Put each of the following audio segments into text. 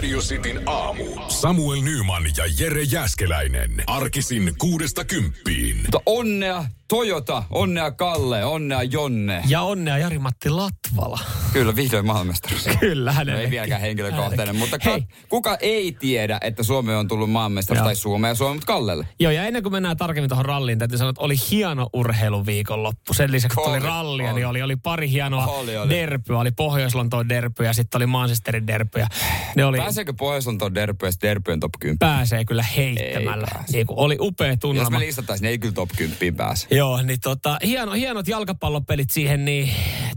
Radio Cityn aamu. Samuel Nyman ja Jere Jäskeläinen. Arkisin kuudesta kymppiin. Mutta onnea Toyota, onnea Kalle, onnea Jonne. Ja onnea Jari-Matti Latvala. Kyllä, vihdoin maailmanmestaruus. Kyllä, No hänelle. ei vieläkään henkilökohtainen, mutta ka- Hei. kuka ei tiedä, että Suomi on tullut maailmanmestaruus, Joo. tai Suomea ja Suomi, mutta Kallelle. Joo, ja ennen kuin mennään tarkemmin tuohon ralliin, täytyy sanoa, että oli hieno urheiluviikonloppu. Sen lisäksi, että oli Oli, rallia, oli. niin oli, oli pari hienoa Oli, oli. derpyä. Oli Pohjois-Lontoon derpy ja sitten oli Manchesterin derpy. Ne oli, Pääseekö pohjois tuon derpy ja derpyjen top 10? pääsee kyllä heittämällä. Ei pääse. Niin oli upea Jos tunnelma. me listattaisiin, niin ei kyllä top 10 pääse. Joo, niin tota, hieno, hienot jalkapallopelit siihen, niin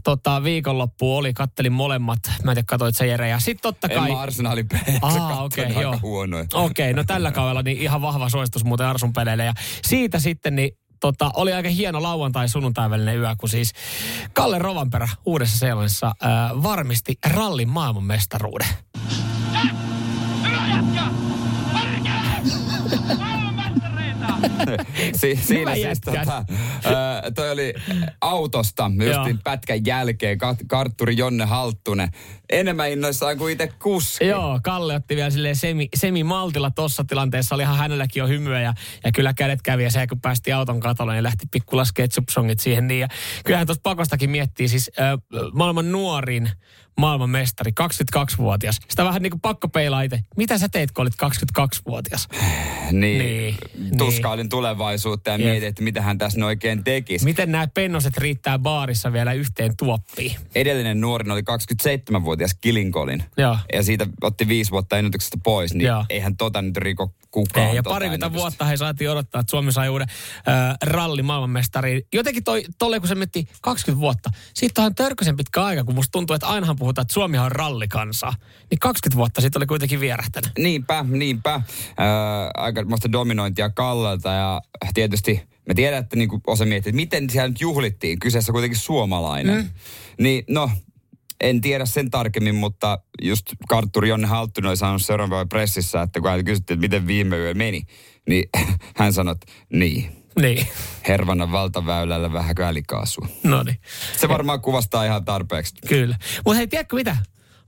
tota, viikonloppu oli, kattelin molemmat. Mä en tiedä, katsoit sä Jere. Ja sitten totta En kai... mä Arsenalin pelejä Aa, okei, aika joo. huonoja. Okei, okay, no tällä kaudella niin ihan vahva suositus muuten Arsun peleille. Ja siitä sitten niin Tota, oli aika hieno lauantai sunnuntai välinen yö, kun siis Kalle Rovanperä Uudessa Seelannissa varmisti rallin maailmanmestaruuden. Si- siinä siis tota, ö, toi oli autosta justin Joo. pätkän jälkeen kat- kartturi Jonne Halttunen. Enemmän innoissaan kuin itse kuski. Joo, Kalle otti vielä silleen semi, semi-maltilla tossa tilanteessa. Olihan hänelläkin jo hymyä ja, ja kyllä kädet kävi. Ja se kun päästi auton katolle, niin lähti pikkulas ketchup-songit siihen. Niin, ja kyllähän tuossa pakostakin miettii siis äh, maailman nuorin maailmanmestari, 22-vuotias. Sitä vähän niin kuin pakko peilaa itse. Mitä sä teit, kun olit 22-vuotias? Niin, Niin, tuskailin tulevaisuutta ja mietin, että mitä hän tässä oikein tekisi. Miten nämä pennoset riittää baarissa vielä yhteen tuoppiin? Edellinen nuorin oli 27-vuotias Kilinkolin. Joo. Ja siitä otti viisi vuotta ennätyksestä pois, niin Joo. eihän tota nyt riko kukaan. Ei, ja tota parikymmentä vuotta he saatiin odottaa, että Suomi sai uuden äh, rallin maailmanmestariin. Jotenkin toi, tolle kun se miettii 20 vuotta, siitä on törkysen pitkä aika, kun musta tuntuu, että ainahan puhutaan, että Suomihan on rallikansa. Niin 20 vuotta sitten oli kuitenkin vierähtänyt. Niinpä, niinpä. Äh, aika muista dominointia Kallelta ja tietysti me tiedän, että niinku osa miettii, että miten siellä nyt juhlittiin. Kyseessä kuitenkin suomalainen. Mm. Niin no, en tiedä sen tarkemmin, mutta just kartturi Jonne Halttunen oli sanonut seuraavalla pressissä, että kun hän kysyttiin, että miten viime yö meni, niin hän sanoi, että niin, Niin, Hervannan valtaväylällä vähänälikaasua. no niin, Se varmaan kuvastaa ihan tarpeeksi. kyllä. Mutta hei, tiedätkö mitä?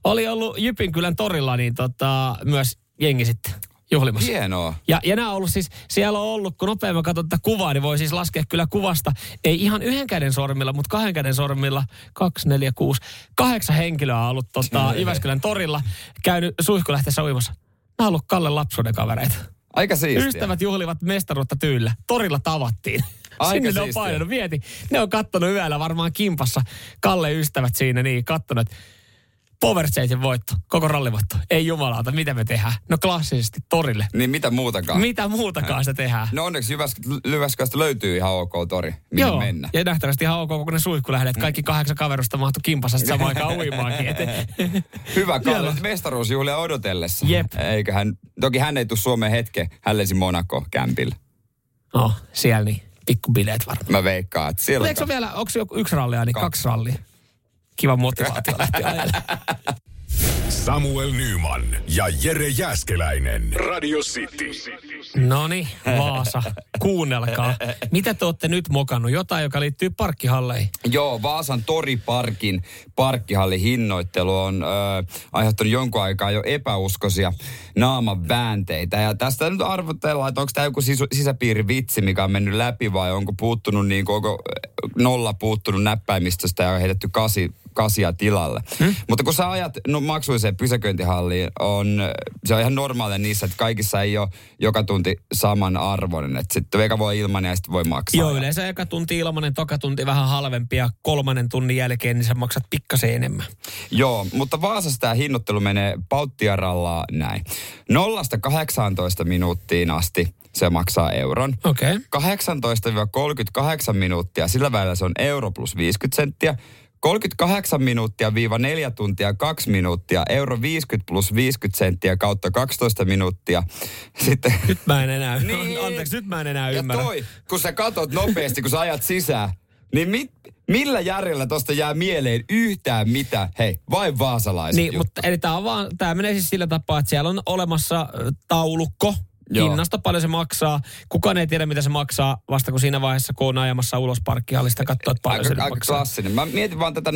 Oli ollut Jypinkylän torilla niin tota, myös jengi sitten juhlimassa. Hienoa. Ja, ja nämä on ollut siis, siellä on ollut, kun nopeammin katson tätä kuvaa, niin voi siis laskea kyllä kuvasta, ei ihan yhden käden sormilla, mutta kahden käden sormilla, kaksi, neljä, kuusi, kahdeksan henkilöä on ollut tota, Jyväskylän torilla, käynyt suihkulähteessä uimassa. Nämä on ollut Kalle lapsuuden kavereita. Aika siistiä. Ystävät juhlivat mestaruutta tyylillä. Torilla tavattiin. Aika Sinne ne on siistiä. painanut. Mieti, ne on kattonut yöllä varmaan kimpassa. Kalle ystävät siinä niin, kattonut, että Power Chasen voitto, koko rallivoitto. Ei jumalauta, mitä me tehdään? No klassisesti torille. Niin mitä muutakaan. Mitä muutakaan sitä tehdään? No onneksi Jyväsk- Jyväskylästä löytyy ihan ok tori, mihin Joo, mennä. ja nähtävästi ihan ok, kun ne suihku lähdet. Kaikki kahdeksan kaverusta mahtu kimpassa sitten samaan aikaan uimaankin. Et, Hyvä Siellä. mestaruusjuhlia odotellessa. Jep. Eiköhän, toki hän ei tule Suomeen hetke, hän lensi Monaco kämpillä. no, siellä niin. Pikkubileet varmaan. Mä veikkaan, että siellä eikö se vielä, onko se joku yksi rallia, niin kaksi, kaksi rallia? Kiva motivaatio lähteä. Samuel Nyman ja Jere Jäskeläinen. Radio City. No niin, Vaasa, kuunnelkaa. Mitä te olette nyt mokannut? Jotain, joka liittyy parkkihalleihin. Joo, Vaasan toriparkin parkkihallin hinnoittelu on ö, aiheuttanut jonkun aikaa jo epäuskoisia naaman väänteitä. Ja tästä nyt arvotellaan, että onko tämä joku sisu, sisäpiirivitsi, mikä on mennyt läpi vai onko puuttunut niin kuin, onko nolla puuttunut näppäimistöstä ja on heitetty kasi, kasia tilalle. Hmm? Mutta kun sä ajat no, maksulliseen pysäköintihalliin, on, se on ihan normaalia niissä, että kaikissa ei ole joka tunti saman arvoinen. Että sitten eka voi ilman ja sitten voi maksaa. Joo, yleensä eka tunti ilmanen, toka tunti vähän halvempi ja kolmannen tunnin jälkeen niin sä maksat pikkasen enemmän. Joo, mutta Vaasassa tämä hinnoittelu menee pauttiaralla näin. Nollasta 18 minuuttiin asti se maksaa euron. Okei. Okay. 18-38 minuuttia, sillä välillä se on euro plus 50 senttiä. 38 minuuttia viiva 4 tuntia 2 minuuttia, euro 50 plus 50 senttiä kautta 12 minuuttia. Sitten, Nyt mä en enää, Niin. anteeksi, nyt mä en enää ja ymmärrä. toi, kun sä katot nopeasti, kun sä ajat sisään, niin mit, millä järjellä tosta jää mieleen yhtään mitä? Hei, vain vaasalaiset Niin, juttu. mutta eli tämä, on vaan, tämä menee siis sillä tapaa, että siellä on olemassa taulukko, Joo. hinnasta paljon se maksaa. Kukaan ei tiedä, mitä se maksaa vasta kun siinä vaiheessa, kun on ajamassa ulos parkkihallista katsoa, että paljon se Aika, nyt aika maksaa. klassinen. Mä mietin vaan tätä 0-18,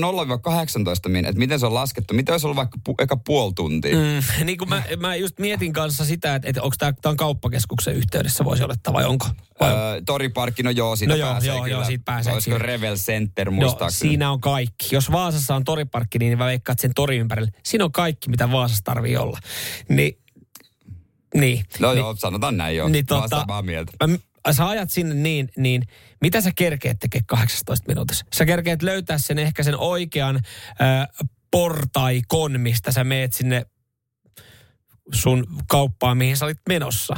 min, että miten se on laskettu. Miten olisi ollut vaikka pu, eka puoli tuntia? Mm. Niin kuin mä, mä just mietin kanssa sitä, että, että onko tämä on kauppakeskuksen yhteydessä voisi olettaa vai onko? Vai, Öö, toriparkki, no joo, siitä No joo, pääsee joo, kyllä. joo, siitä pääsee Olisiko. Revel Center Joo, muistaakseni? siinä on kaikki. Jos Vaasassa on toriparkki, niin mä veikkaan, että sen tori ympärillä. Siinä on kaikki, mitä Vaasassa tarvii olla. Niin, niin. No niin, joo, sanotaan näin joo. Niin Mä tota- samaa mieltä. Mä, sä ajat sinne niin, niin mitä sä kerkeet tekee 18 minuutissa? Sä kerkeet löytää sen ehkä sen oikean äh, portaikon, mistä sä meet sinne sun kauppaan, mihin sä olit menossa.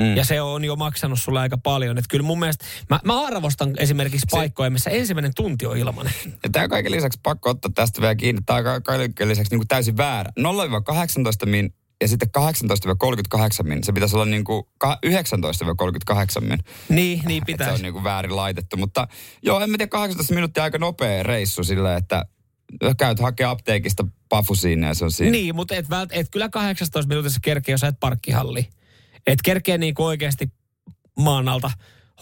Mm. Ja se on jo maksanut sulle aika paljon. Että kyllä mun mielestä, mä, mä arvostan esimerkiksi paikkoja, missä ensimmäinen tunti on ilmanen. Ja tämä kaiken lisäksi pakko ottaa tästä vielä kiinni. Tämä on kaiken lisäksi niin kuin täysin väärä. 0-18 min ja sitten 18-38 min. Se pitäisi olla niin kuin 19-38 min. Niin, niin Et Se pitäisi. on niin kuin väärin laitettu. Mutta joo, en mä tiedä, 18 minuuttia aika nopea reissu silleen, että käyt hakea apteekista pafu siinä ja se on siinä. Niin, mutta et, vält, et kyllä 18 minuutissa kerkeä, jos et parkkihalli. Et kerkeä niinku oikeasti maan alta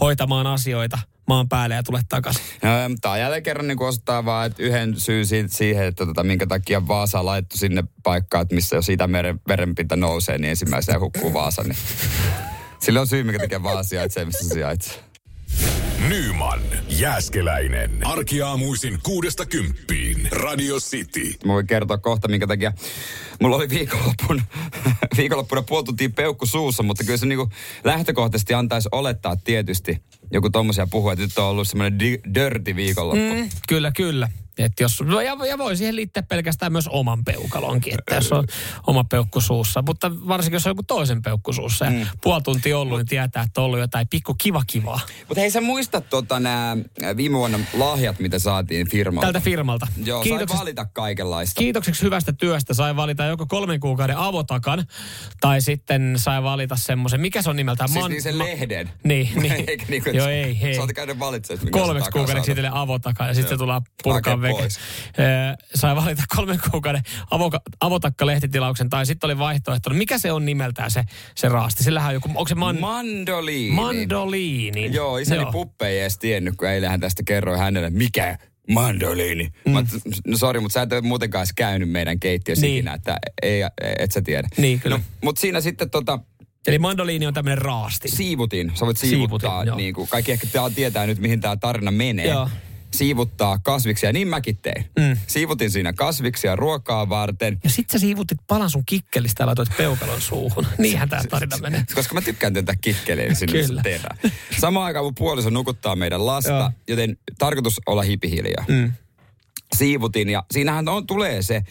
hoitamaan asioita maan päälle ja tule takaisin. Joo, mutta Tämä jälleen kerran niin osoittaa vaan, että yhden syyn si- siihen, että tota, minkä takia Vaasa on laitettu sinne paikkaan, että missä jos Itämeren verenpinta nousee, niin ensimmäisenä hukkuu Vaasa. Niin. Sillä on syy, minkä takia Vaasa sijaitsee, missä se sijaitsee. Nyman, Jääskeläinen. Arkiaamuisin kuudesta kymppiin. Radio City. Mä voin kertoa kohta, minkä takia mulla oli viikonloppun, viikonloppuna puoli tuntia peukku suussa, mutta kyllä se niinku lähtökohtaisesti antaisi olettaa tietysti. Joku tommosia puhuu, että nyt on ollut semmoinen di- dirty viikonloppu. Mm. Kyllä, kyllä. Et jos, no ja, ja voi siihen liittää pelkästään myös oman peukalonkin, että jos on oma peukku suussa. Mutta varsinkin jos on joku toisen peukku suussa ja mm. puoli tuntia ollut, niin tietää, että on ollut jotain pikku kiva kivaa Mutta hei, sä muistat tota nämä viime vuonna lahjat, mitä saatiin firmalta? tältä firmalta. Joo, sai valita kaikenlaista. Kiitokseksi hyvästä työstä sai valita joko kolmen kuukauden avotakan tai sitten sai valita semmoisen, mikä se on nimeltään? Siis niin sen lehden. Niin, niin. Eikä niinku, Joo, ei, hei. Saat käydä valitsemaan, sä kolmeksi kuukaudeksi saatat. itselle avotaka ja sitten se tullaan purkaa Veke. pois. Sai valita kolmen kuukauden avoka, avotakka-lehtitilauksen tai sitten oli vaihtoehto. No mikä se on nimeltään se, se raasti? Sillähän on joku, onko se man, Mandoliini. mandoliini? Joo, isäni Puppe ei edes tiennyt, kun eilen hän tästä kerroi hänelle, mikä mandoliini. Mm. Mä, no sori, mutta sä et ole muutenkaan edes käynyt meidän keittiössä Niin. ikinä, että ei, et sä tiedä. Niin, kyllä. No, mutta siinä sitten tota, Eli mandoliini on tämmöinen raasti. siivutin. Sä voit Siivutin, siivuttaa, joo. niin kuin, kaikki ehkä tää tietää nyt, mihin tämä tarina menee. Joo. Siivuttaa kasviksia, niin mäkin tein. Mm. Siivutin siinä kasviksia ruokaa varten. Ja sit sä siivutit palan sun kikkelistä ja laitoit peukalon suuhun. Niinhän tää tarina menee. Koska mä tykkään tätä kikkeliä, niin sinne tehdään. Samaan aikaan mun puoliso nukuttaa meidän lasta, Joo. joten tarkoitus olla hipihiljaa. Mm. Siivutin ja siinähän on, tulee se,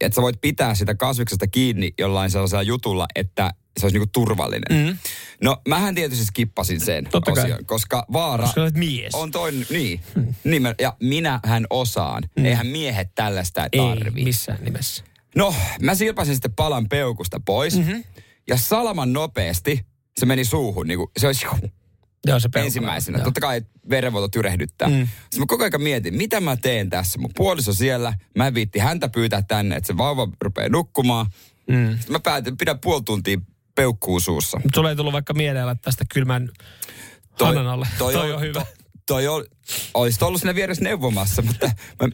että sä voit pitää sitä kasviksesta kiinni jollain sellaisella jutulla, että se olisi niinku turvallinen. Mm. No mähän tietysti skippasin sen Totta kai. osion, koska vaara Koska olet mies. on toinen, niin, nimen, ja minähän osaan. Eihän miehet tällaista Mm. Ei tarvi. missään nimessä. No, mä silpasin sitten palan peukusta pois. Mhm. Mm-hmm. Ja salaman nopeasti se meni suuhun. Niin kuin, se olisi Joo, se ensimmäisenä. Joo. Totta kai verenvuoto tyrehdyttää. Mm. Mm. Sitten mä koko ajan mietin, mitä mä teen tässä. Mun puoliso siellä, mä en viitti häntä pyytää tänne, että se vauva rupeaa nukkumaan. Mm. Sitten mä päätin, pidä puoli tuntia peukkuu suussa. Sulle ei tullut vaikka mieleen sitä kylmän hanan alle. Toi, toi on hyvä. To, toi on, olisit ollut siinä vieressä neuvomassa, mutta mä,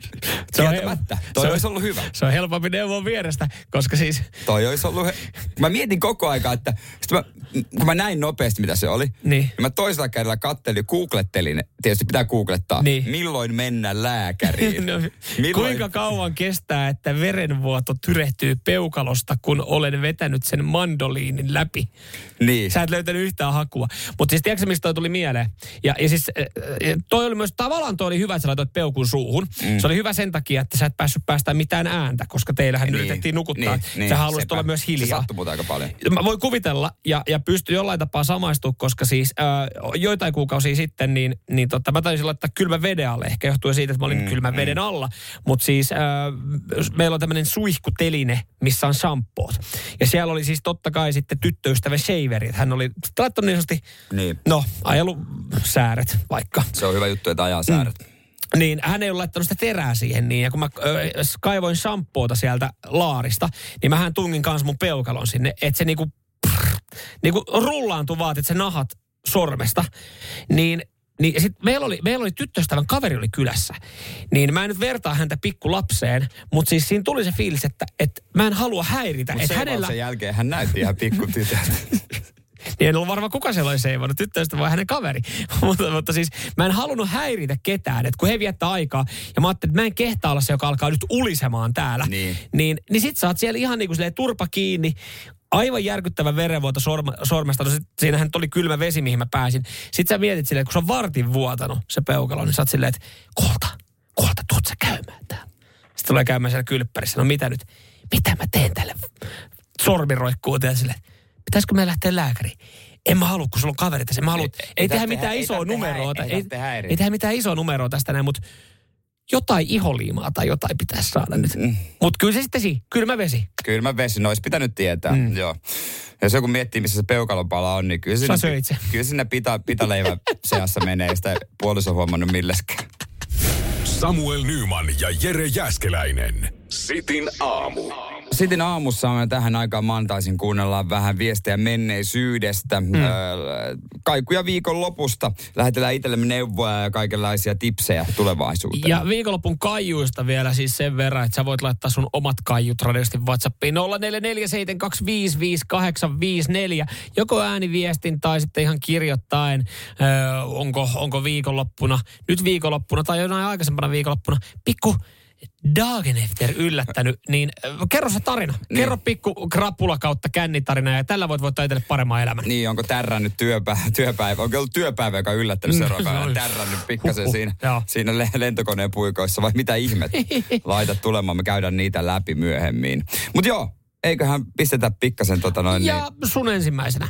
Se on kieltämättä. Toi se olisi ollut hyvä. Se on helpompi neuvoa vierestä, koska siis... Toi olisi ollut... He... Mä mietin koko aika, että mä, kun mä näin nopeasti, mitä se oli, Niin. niin mä toisella kädellä kattelin, googlettelin, tietysti pitää googlettaa, Niin. milloin mennä lääkäriin. No, milloin... kuinka kauan kestää, että verenvuoto tyrehtyy peukalosta, kun olen vetänyt sen mandoliinin läpi? Niin. Sä et löytänyt yhtään hakua. Mutta siis tiedätkö, mistä toi tuli mieleen? Ja, ja siis, äh, toi oli myös, tavallaan toi oli hyvä, että sä laitoit peukun suuhun. Mm. Se oli hyvä sen takia, että sä et päässyt päästä mitään ääntä, koska teillähän niin, yritettiin nukuttaa. Niin, niin, sä haluaisit olla myös hiljaa. Se sattui aika paljon. Mä voin kuvitella ja, ja pysty jollain tapaa samaistua, koska siis äh, joitain kuukausia sitten, niin, niin totta, mä taisin laittaa kylmän veden alle. Ehkä johtuen siitä, että mä olin mm, kylmän mm. veden alla. Mutta siis äh, meillä on tämmöinen suihkuteline, missä on shampoot. Ja siellä oli siis totta kai sitten tyttöystävä Shaveri. Hän oli laittanut niin sanotusti, niin. no, ajellut sääret vaikka. Se on hyvä juttu, että ajaa sääret. Mm. Niin hän ei ole laittanut sitä terää siihen niin. Ja kun mä ö, kaivoin shampoota sieltä laarista, niin mähän tungin kanssa mun peukalon sinne, että se niinku, prr, niinku rullaantui vaat, että se nahat sormesta. Niin niin sit meillä oli, meillä oli tyttöystävän kaveri oli kylässä. Niin mä en nyt vertaa häntä pikku lapseen, mutta siis siinä tuli se fiilis, että, että mä en halua häiritä. Mutta että hänellä... sen jälkeen hän näytti ihan pikku tytöltä. niin en ollut varma kuka se oli seivannut, tyttöystä vai hänen kaveri. mutta, mutta siis mä en halunnut häiritä ketään, että kun he viettää aikaa, ja mä ajattelin, että mä en kehtaa olla se, joka alkaa nyt ulisemaan täällä. Niin, niin, niin sit sä oot siellä ihan niin kuin turpa kiinni, aivan järkyttävä verenvuoto sorma, sormesta. No sit, siinähän oli kylmä vesi, mihin mä pääsin. Sitten sä mietit silleen, kun se on vartin vuotanut se peukalo, niin sä oot silleen, että kolta, kolta, tuut sä käymään täällä. Sitten tulee käymään siellä kylppärissä. No mitä nyt? Mitä mä teen tälle? Sormi roikkuu silleen, pitäisikö me lähteä lääkäriin? En mä halua, kun sulla on kaverit. Mä haluan, ei, ei, ei tehdä mitään isoa numeroa. Ei, ei, ei tehdä mitään isoa numeroa tästä näin, mutta jotain iholiimaa tai jotain pitäisi saada nyt. Mm. Mutta kyllä se sitten si, kylmä vesi. Kylmä vesi, no olisi pitänyt tietää, mm. joo. Ja se kun miettii, missä se peukalopala on, niin kyllä sinne, se. kyllä sinne pita, pitaleivän seassa menee, sitä puoliso huomannut milleskään. Samuel Nyman ja Jere Jäskeläinen. Sitin aamu. Sitin aamussa me tähän aikaan mantaisin kuunnellaan vähän viestejä menneisyydestä. Mm. Öö, kaikuja viikon lopusta. Lähetellään itsellemme neuvoja ja kaikenlaisia tipsejä tulevaisuuteen. Ja viikonlopun kaijuista vielä siis sen verran, että sä voit laittaa sun omat kaijut radiosti WhatsAppiin 0447255854. Joko ääniviestin tai sitten ihan kirjoittaen, öö, onko, onko viikonloppuna, nyt viikonloppuna tai jonain aikaisempana viikonloppuna, pikku Dagenefter yllättänyt, niin kerro se tarina. Niin. Kerro pikku krapula kautta kännitarina ja tällä voit voittaa itselle paremman elämän. Niin, onko tärrännyt työpä, työpäivä, onko ollut työpäivä, joka on yllättänyt seuraavana, tärrännyt pikkasen siinä, siinä lentokoneen puikoissa vai mitä ihmettä? Laita tulemaan, me käydään niitä läpi myöhemmin. Mutta joo, eiköhän pistetä pikkasen tota noin. Ja niin... sun ensimmäisenä.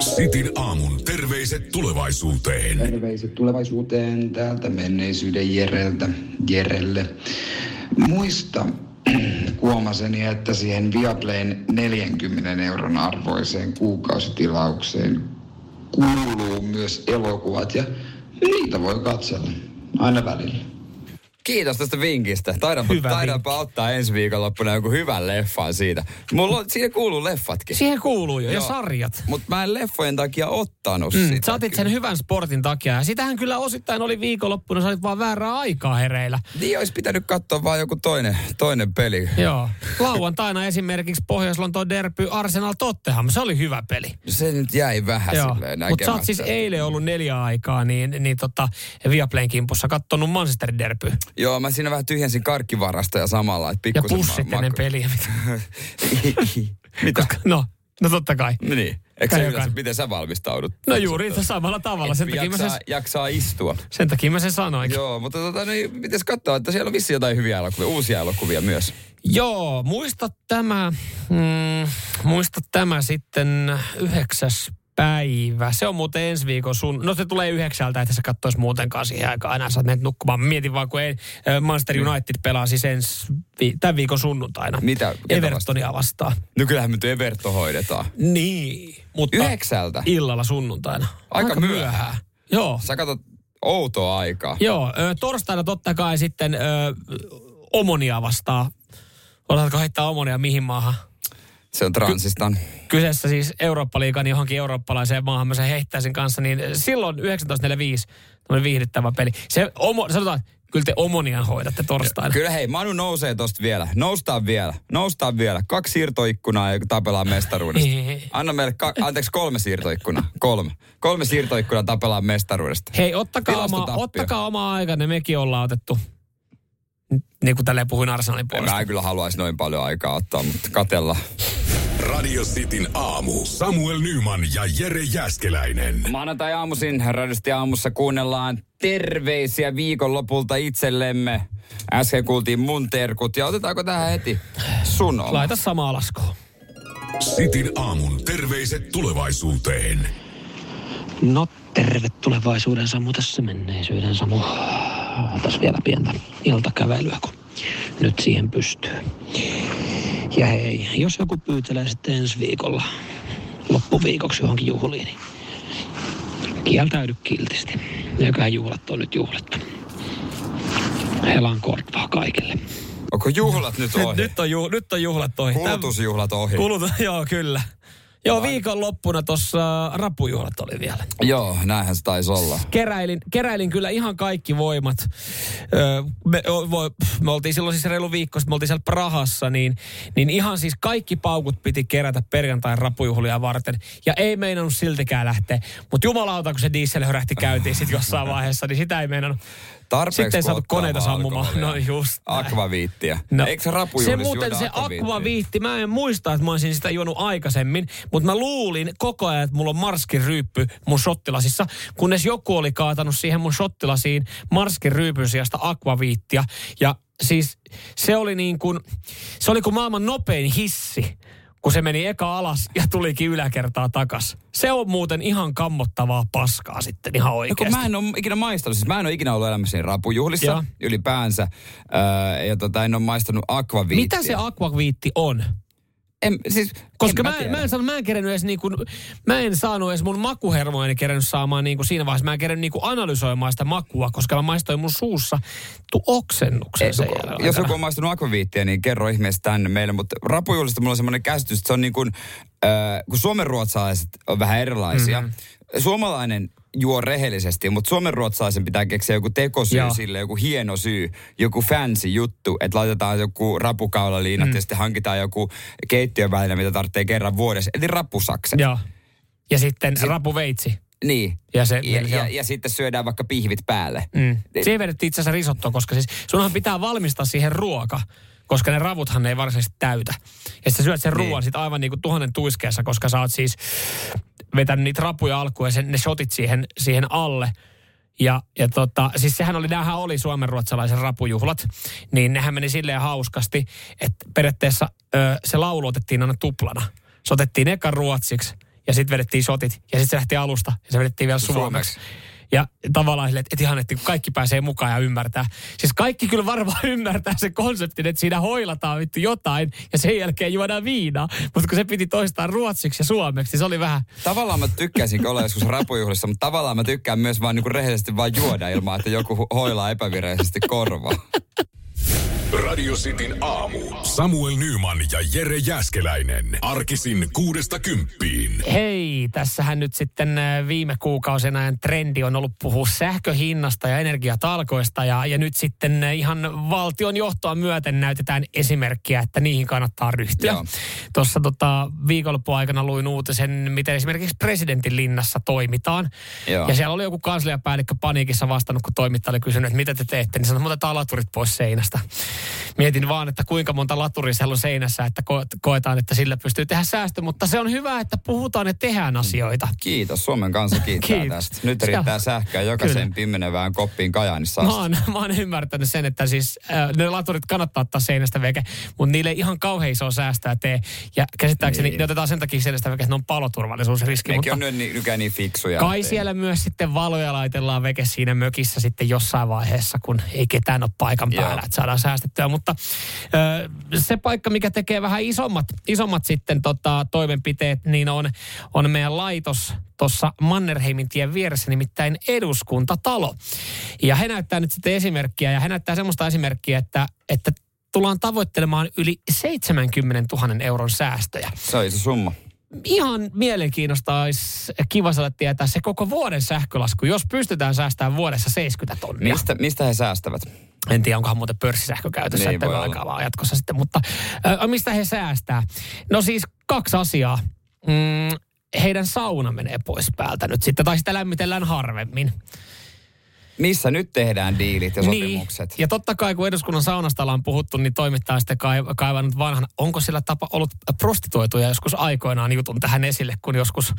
Sitin aamun terveiset tulevaisuuteen. Terveiset tulevaisuuteen täältä menneisyyden Jereltä, Jerelle. Muista huomaseni, että siihen Viaplayn 40 euron arvoiseen kuukausitilaukseen kuuluu myös elokuvat ja niitä voi katsella aina välillä. Kiitos tästä vinkistä. Taidanpa, Hyvä taidanpa vinkki. ottaa ensi viikonloppuna joku hyvän leffan siitä. Mulla on, siihen kuuluu leffatkin. Siihen kuuluu jo, Joo. ja sarjat. Mutta mä en leffojen takia ottanut mm, sitä. Sä otit sen hyvän sportin takia. Ja sitähän kyllä osittain oli viikonloppuna, sä olit vaan väärää aikaa hereillä. Niin olisi pitänyt katsoa vaan joku toinen, toinen peli. Joo. Lauantaina esimerkiksi Pohjois-Lontoon derby Arsenal Tottenham. Se oli hyvä peli. Se nyt jäi vähän Joo. silleen Mutta sä oot siis eilen ollut neljä aikaa, niin, niin tota, Viaplayn kimpussa kattonut Manchester derby. Joo, mä siinä vähän tyhjensin karkkivarastoja samalla. Että ja pussit ma- ennen peliä. Mitä? Koska, no, no totta kai. Niin. Eikö se yleensä, miten sä valmistaudut? No juuri samalla tavalla. Sen takia jaksaa, sen, jaksaa istua. Sen takia mä sen sanoin. Joo, mutta tota, niin, mites katsoa, että siellä on vissi jotain hyviä elokuvia, uusia elokuvia myös. Joo, muista tämä, mm, muista tämä sitten 9 päivä. Se on muuten ensi viikon sun... No se tulee yhdeksältä, että sä kattois muutenkaan siihen aikaan. Aina sä menet nukkumaan. Mietin vaan, kun ei, Manchester. United pelaa siis ensi, vi, tämän viikon sunnuntaina. Mitä? Evertonia vastaan. No kyllähän me Everton hoidetaan. Niin. Mutta Yhdeksältä? Illalla sunnuntaina. Aika, Aika myöhään. myöhään. Joo. Sä katsot outoa aikaa. Joo. Ö, torstaina totta kai sitten ö, Omonia vastaa. Oletko heittää Omonia mihin maahan? Se on Transistan. Ky- kyseessä siis Eurooppa-liigan johonkin eurooppalaiseen maahan, mä sen heittäisin kanssa, niin silloin 1945 tämmöinen viihdyttävä peli. Se, omo, sanotaan, kyllä te Omonian hoidatte torstaina. Kyllä hei, Manu nousee tosta vielä. Noustaan vielä. Noustaan vielä. Kaksi siirtoikkunaa ja tapellaan mestaruudesta. Anna meille, ka- anteeksi, kolme siirtoikkunaa. Kolme. Kolme siirtoikkunaa tapellaan mestaruudesta. Hei, ottakaa, oma, ottakaa oma aikanne. Mekin ollaan otettu niin kuin tälleen puhuin Arsenalin puolesta. Mä en kyllä haluaisi noin paljon aikaa ottaa, mutta katella. Radio Cityn aamu. Samuel Nyman ja Jere Jäskeläinen. Maanantai aamuisin radiosti aamussa kuunnellaan terveisiä viikonlopulta itsellemme. Äsken kuultiin mun terkut ja otetaanko tähän heti sun oma? Laita samaa laskua. Cityn aamun terveiset tulevaisuuteen. No terve tulevaisuuden Samu, tässä menneisyyden Samu. Tässä vielä pientä iltakävelyä, kun nyt siihen pystyy. Ja hei, jos joku pyytelee sitten ensi viikolla loppuviikoksi johonkin juhliin, niin kieltäydy kiltisti. Eiköhän juhlat on nyt juhlattu. Helan kortvaa kaikille. Onko juhlat nyt ohi? Nyt on, ju, nyt on juhlat ohi. Kulutusjuhlat ohi. Kulut, joo, kyllä. Joo, viikonloppuna tuossa rapujuhlat oli vielä. Joo, näinhän se taisi olla. Keräilin, keräilin kyllä ihan kaikki voimat. Öö, me, voi, me oltiin silloin siis reilu viikko sitten, me oltiin siellä Prahassa, niin, niin ihan siis kaikki paukut piti kerätä perjantain rapujuhlia varten. Ja ei meinannut siltikään lähteä. Mutta jumalauta, kun se diesel hörähti käyntiin sitten jossain vaiheessa, niin sitä ei meinannut. Tarpeeksi Sitten ei saatu koneita sammumaan. No just näin. Akvaviittiä. No, Eikö se se rapujuhlissa muuten se akvaviitti, mä en muista, että mä olisin sitä juonut aikaisemmin, mutta mä luulin koko ajan, että mulla on marskin ryyppy mun shottilasissa, kunnes joku oli kaatanut siihen mun shottilasiin marskin ryypyn sijasta akvaviittia. Ja siis se oli niin kuin, se oli kuin maailman nopein hissi kun se meni eka alas ja tulikin yläkertaa takas. Se on muuten ihan kammottavaa paskaa sitten ihan No, kun oikeasti. mä en ole ikinä maistanut, siis mä en ole ikinä ollut elämässäni rapujuhlissa Joo. ylipäänsä. Öö, ja tota, en ole maistanut akvaviittiä. Mitä se akvaviitti on? En, siis, Koska en mä, mä, tiedä. en saanut, mä en kerennyt edes niinku, mä en saanut edes mun makuhermoini kerennyt saamaan niinku siinä vaiheessa. Mä en kerennyt niinku analysoimaan sitä makua, koska mä maistoin mun suussa tu oksennuksen Ei, sen jos joku on maistunut akvaviittiä, niin kerro ihmeessä tänne meille. Mutta rapujuhlista mulla on semmoinen käsitys, että se on niin kuin, kun suomenruotsalaiset on vähän erilaisia. Mhm. Mm-hmm. Suomalainen juo rehellisesti, mutta suomenruotsalaisen pitää keksiä joku tekosyy Joo. sille, joku hieno syy, joku fancy juttu, että laitetaan joku rapukaulaliinat mm. ja sitten hankitaan joku keittiöväline, mitä tarvitsee kerran vuodessa, eli rappusakset. Joo. Ja sitten rapuveitsi. Niin. Ja se- ja, ja, ja, sitten syödään vaikka pihvit päälle. Mm. Siihen vedettiin itse asiassa risottoa, koska siis sunhan pitää valmistaa siihen ruoka, koska ne ravuthan ne ei varsinaisesti täytä. Ja sä syöt sen Niin. ruoan sit aivan niinku tuhannen tuiskeessa, koska sä oot siis vetänyt niitä rapuja alkuun ja sen, ne shotit siihen, siihen alle. Ja, ja tota, siis sehän oli, näähän oli suomenruotsalaisen rapujuhlat, niin nehän meni silleen hauskasti, että periaatteessa ö, se laulu otettiin aina tuplana. Se otettiin eka ruotsiksi ja sitten vedettiin shotit ja sitten se lähti alusta ja se vedettiin vielä suomeksi. Suomeksi. Ja tavallaan silleen, että, että ihan, että kaikki pääsee mukaan ja ymmärtää. Siis kaikki kyllä varmaan ymmärtää se konseptin, että siinä hoilataan vittu jotain ja sen jälkeen juodaan viinaa. Mutta kun se piti toistaa ruotsiksi ja suomeksi, niin se oli vähän... Tavallaan mä tykkäisin olla joskus rapujuhlissa, mutta tavallaan mä tykkään myös vaan niinku rehellisesti vaan juoda ilman, että joku hoilaa epävirallisesti korvaa. Radio Cityn aamu. Samuel Nyman ja Jere Jäskeläinen. Arkisin kuudesta kymppiin. Hei, tässähän nyt sitten äh, viime kuukausina ajan trendi on ollut puhua sähköhinnasta ja energiatalkoista ja, ja nyt sitten äh, ihan valtion johtoa myöten näytetään esimerkkiä, että niihin kannattaa ryhtyä. Joo. Tuossa tota, viikonloppuaikana luin uutisen, miten esimerkiksi presidentin linnassa toimitaan. Joo. Ja siellä oli joku kansliapäällikkö paniikissa vastannut, kun toimittaja oli kysynyt, että mitä te teette, niin sanoi, että laturit pois seinästä. Mietin vaan, että kuinka monta laturia siellä on seinässä, että ko- koetaan, että sillä pystyy tehdä säästö, mutta se on hyvä, että puhutaan ja tehdään asioita. Kiitos, Suomen kansa kiittää Kiitos. tästä. Nyt Joo. riittää sähköä jokaiseen Kyllä. pimenevään koppiin Kajaanissa Mä oon, mä oon ymmärtänyt sen, että siis äh, ne laturit kannattaa ottaa seinästä veke, mutta niille ei ihan kauhean isoa säästöä tee. Ja käsittääkseni Niin. ne otetaan sen takia seinästä veke, että ne on paloturvallisuusriski. Nekin Mutta on nyt nykyään niin fiksuja. kai että ei- siellä myös sitten valoja laitellaan veke siinä mökissä sitten jossain vaiheessa, kun ei ketään ole paikan Joo. päällä, että saadaan säästettyä. Mutta ö, se paikka, mikä tekee vähän isommat, isommat sitten tota, toimenpiteet, niin on, on meidän laitos tuossa Mannerheimin tien vieressä, nimittäin eduskuntatalo. Ja he näyttää nyt sitten esimerkkiä, ja he näyttää semmoista esimerkkiä, että, että tullaan tavoittelemaan yli 70 000 euron säästöjä. Se on iso summa. Ihan mielenkiinnosta olisi kiva saada tietää se koko vuoden sähkölasku, jos pystytään säästämään vuodessa 70 tonnia. Mistä, mistä he säästävät? En tiedä, onkohan muuten pörssisähkö käytössä, Niin että olla. vaan jatkossa sitten. Mutta ö, mistä he säästää? No siis kaksi asiaa. Mm, heidän sauna menee pois päältä nyt sitten, tai sitä lämmitellään harvemmin. Missä nyt tehdään diilit ja sopimukset. Niin. Ja totta kai, kun eduskunnan saunasta ollaan puhuttu, niin toimittaja sitten kai- kaivannut vanhan. Onko sillä tapa ollut prostituoituja joskus aikoinaan jutun tähän esille, kun joskus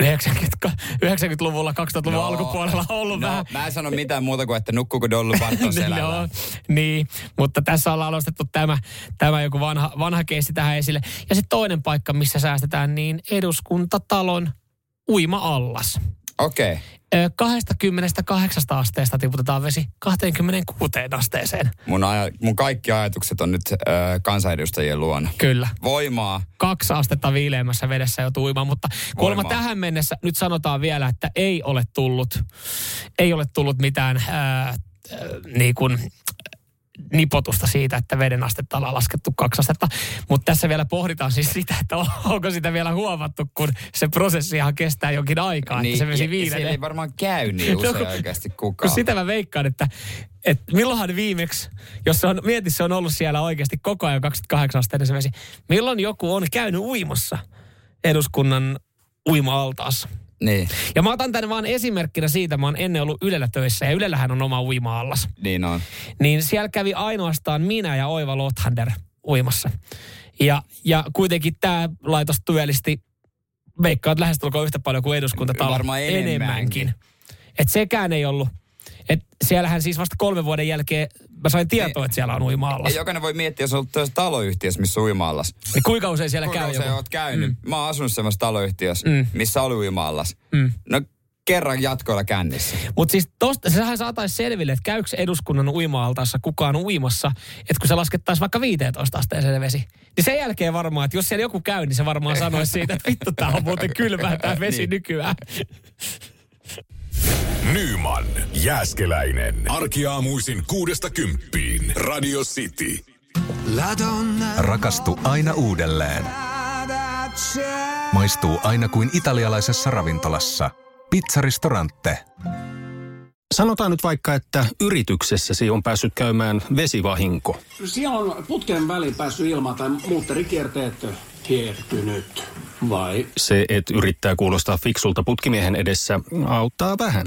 90, 90-luvulla, 2000-luvun no, alkupuolella on ollut no, vähän... Mä en sano mitään muuta kuin, että nukkuuko Dollu Barton selällä. Joo, niin, mutta tässä ollaan nostettu tämä, tämä joku vanha, vanha keissi tähän esille. Ja sitten toinen paikka, missä säästetään, niin eduskuntatalon uima-allas. Okei. Okay. Ö, 28 asteesta tiputetaan vesi 26 asteeseen. Mun, aja, mun kaikki ajatukset on nyt ö, kansanedustajien luona. Kyllä. Voimaa. Kaksi astetta viileämmässä vedessä jo uimaan, mutta kuulemma Voimaa. tähän mennessä nyt sanotaan vielä, että ei ole tullut, ei ole tullut mitään ää, ää, niin kuin, nipotusta siitä, että veden astetta ollaan laskettu kaksi astetta. Mutta tässä vielä pohditaan siis sitä, että on- onko sitä vielä huomattu, kun se prosessihan kestää jonkin aikaa, että se vesi Niin, viilenee. ei varmaan käy niin No, usein kun- oikeasti Kun kukaan. sitä mä veikkaan, että, että milloinhan viimeksi, jos se on, mieti se on ollut siellä oikeasti koko ajan 28 asteinen se vesi, milloin joku on käynyt uimassa eduskunnan uima-altaassa? Niin, Ja mä otan tänne vaan esimerkkinä siitä, mä oon ennen ollut Ylellä töissä ja Ylellähän on oma uima-allas. niin on. Niin siellä kävi ainoastaan minä ja Oiva Lothander uimassa. Ja, ja kuitenkin tämä laitos työllisti, veikkaat lähestulkoon yhtä paljon kuin eduskuntatalo. Varmaan enemmänkin. Et sekään ei ollut. Et siellähän siis vasta kolmen vuoden jälkeen mä sain tietoa, että siellä on uima-allas. Ja jokainen voi miettiä, jos on ollut taloyhtiössä, missä on uima-allas. Niin kuinka usein siellä Kuinka käy usein joku? oot käynyt? Mm. Mä oon asunut semmoisessa taloyhtiössä, mm. missä oli uima-allas. Mm. No kerran jatkoilla kännissä. Mutta siis tosta, sehän saataisiin selville, että käykö eduskunnan uima-altaassa kukaan uimassa, että kun se laskettaisiin vaikka 15 asteeseen se vesi. Niin sen jälkeen varmaan, että jos siellä joku käy, niin se varmaan sanoisi siitä, että vittu, tää on muuten kylmää tää vesi Niin. nykyään. Nyman, Jääskeläinen. Arkiaamuisin kuudesta kymppiin. Radio City. Rakastu aina uudelleen. Maistuu aina kuin italialaisessa ravintolassa. Pizzaristorante. Sanotaan nyt vaikka, että yrityksessäsi on päässyt käymään vesivahinko. Siellä on putken väliin päässyt ilma tai muutterikierteet kiertynyt. Vai? Se, että yrittää kuulostaa fiksulta putkimiehen edessä, auttaa vähän.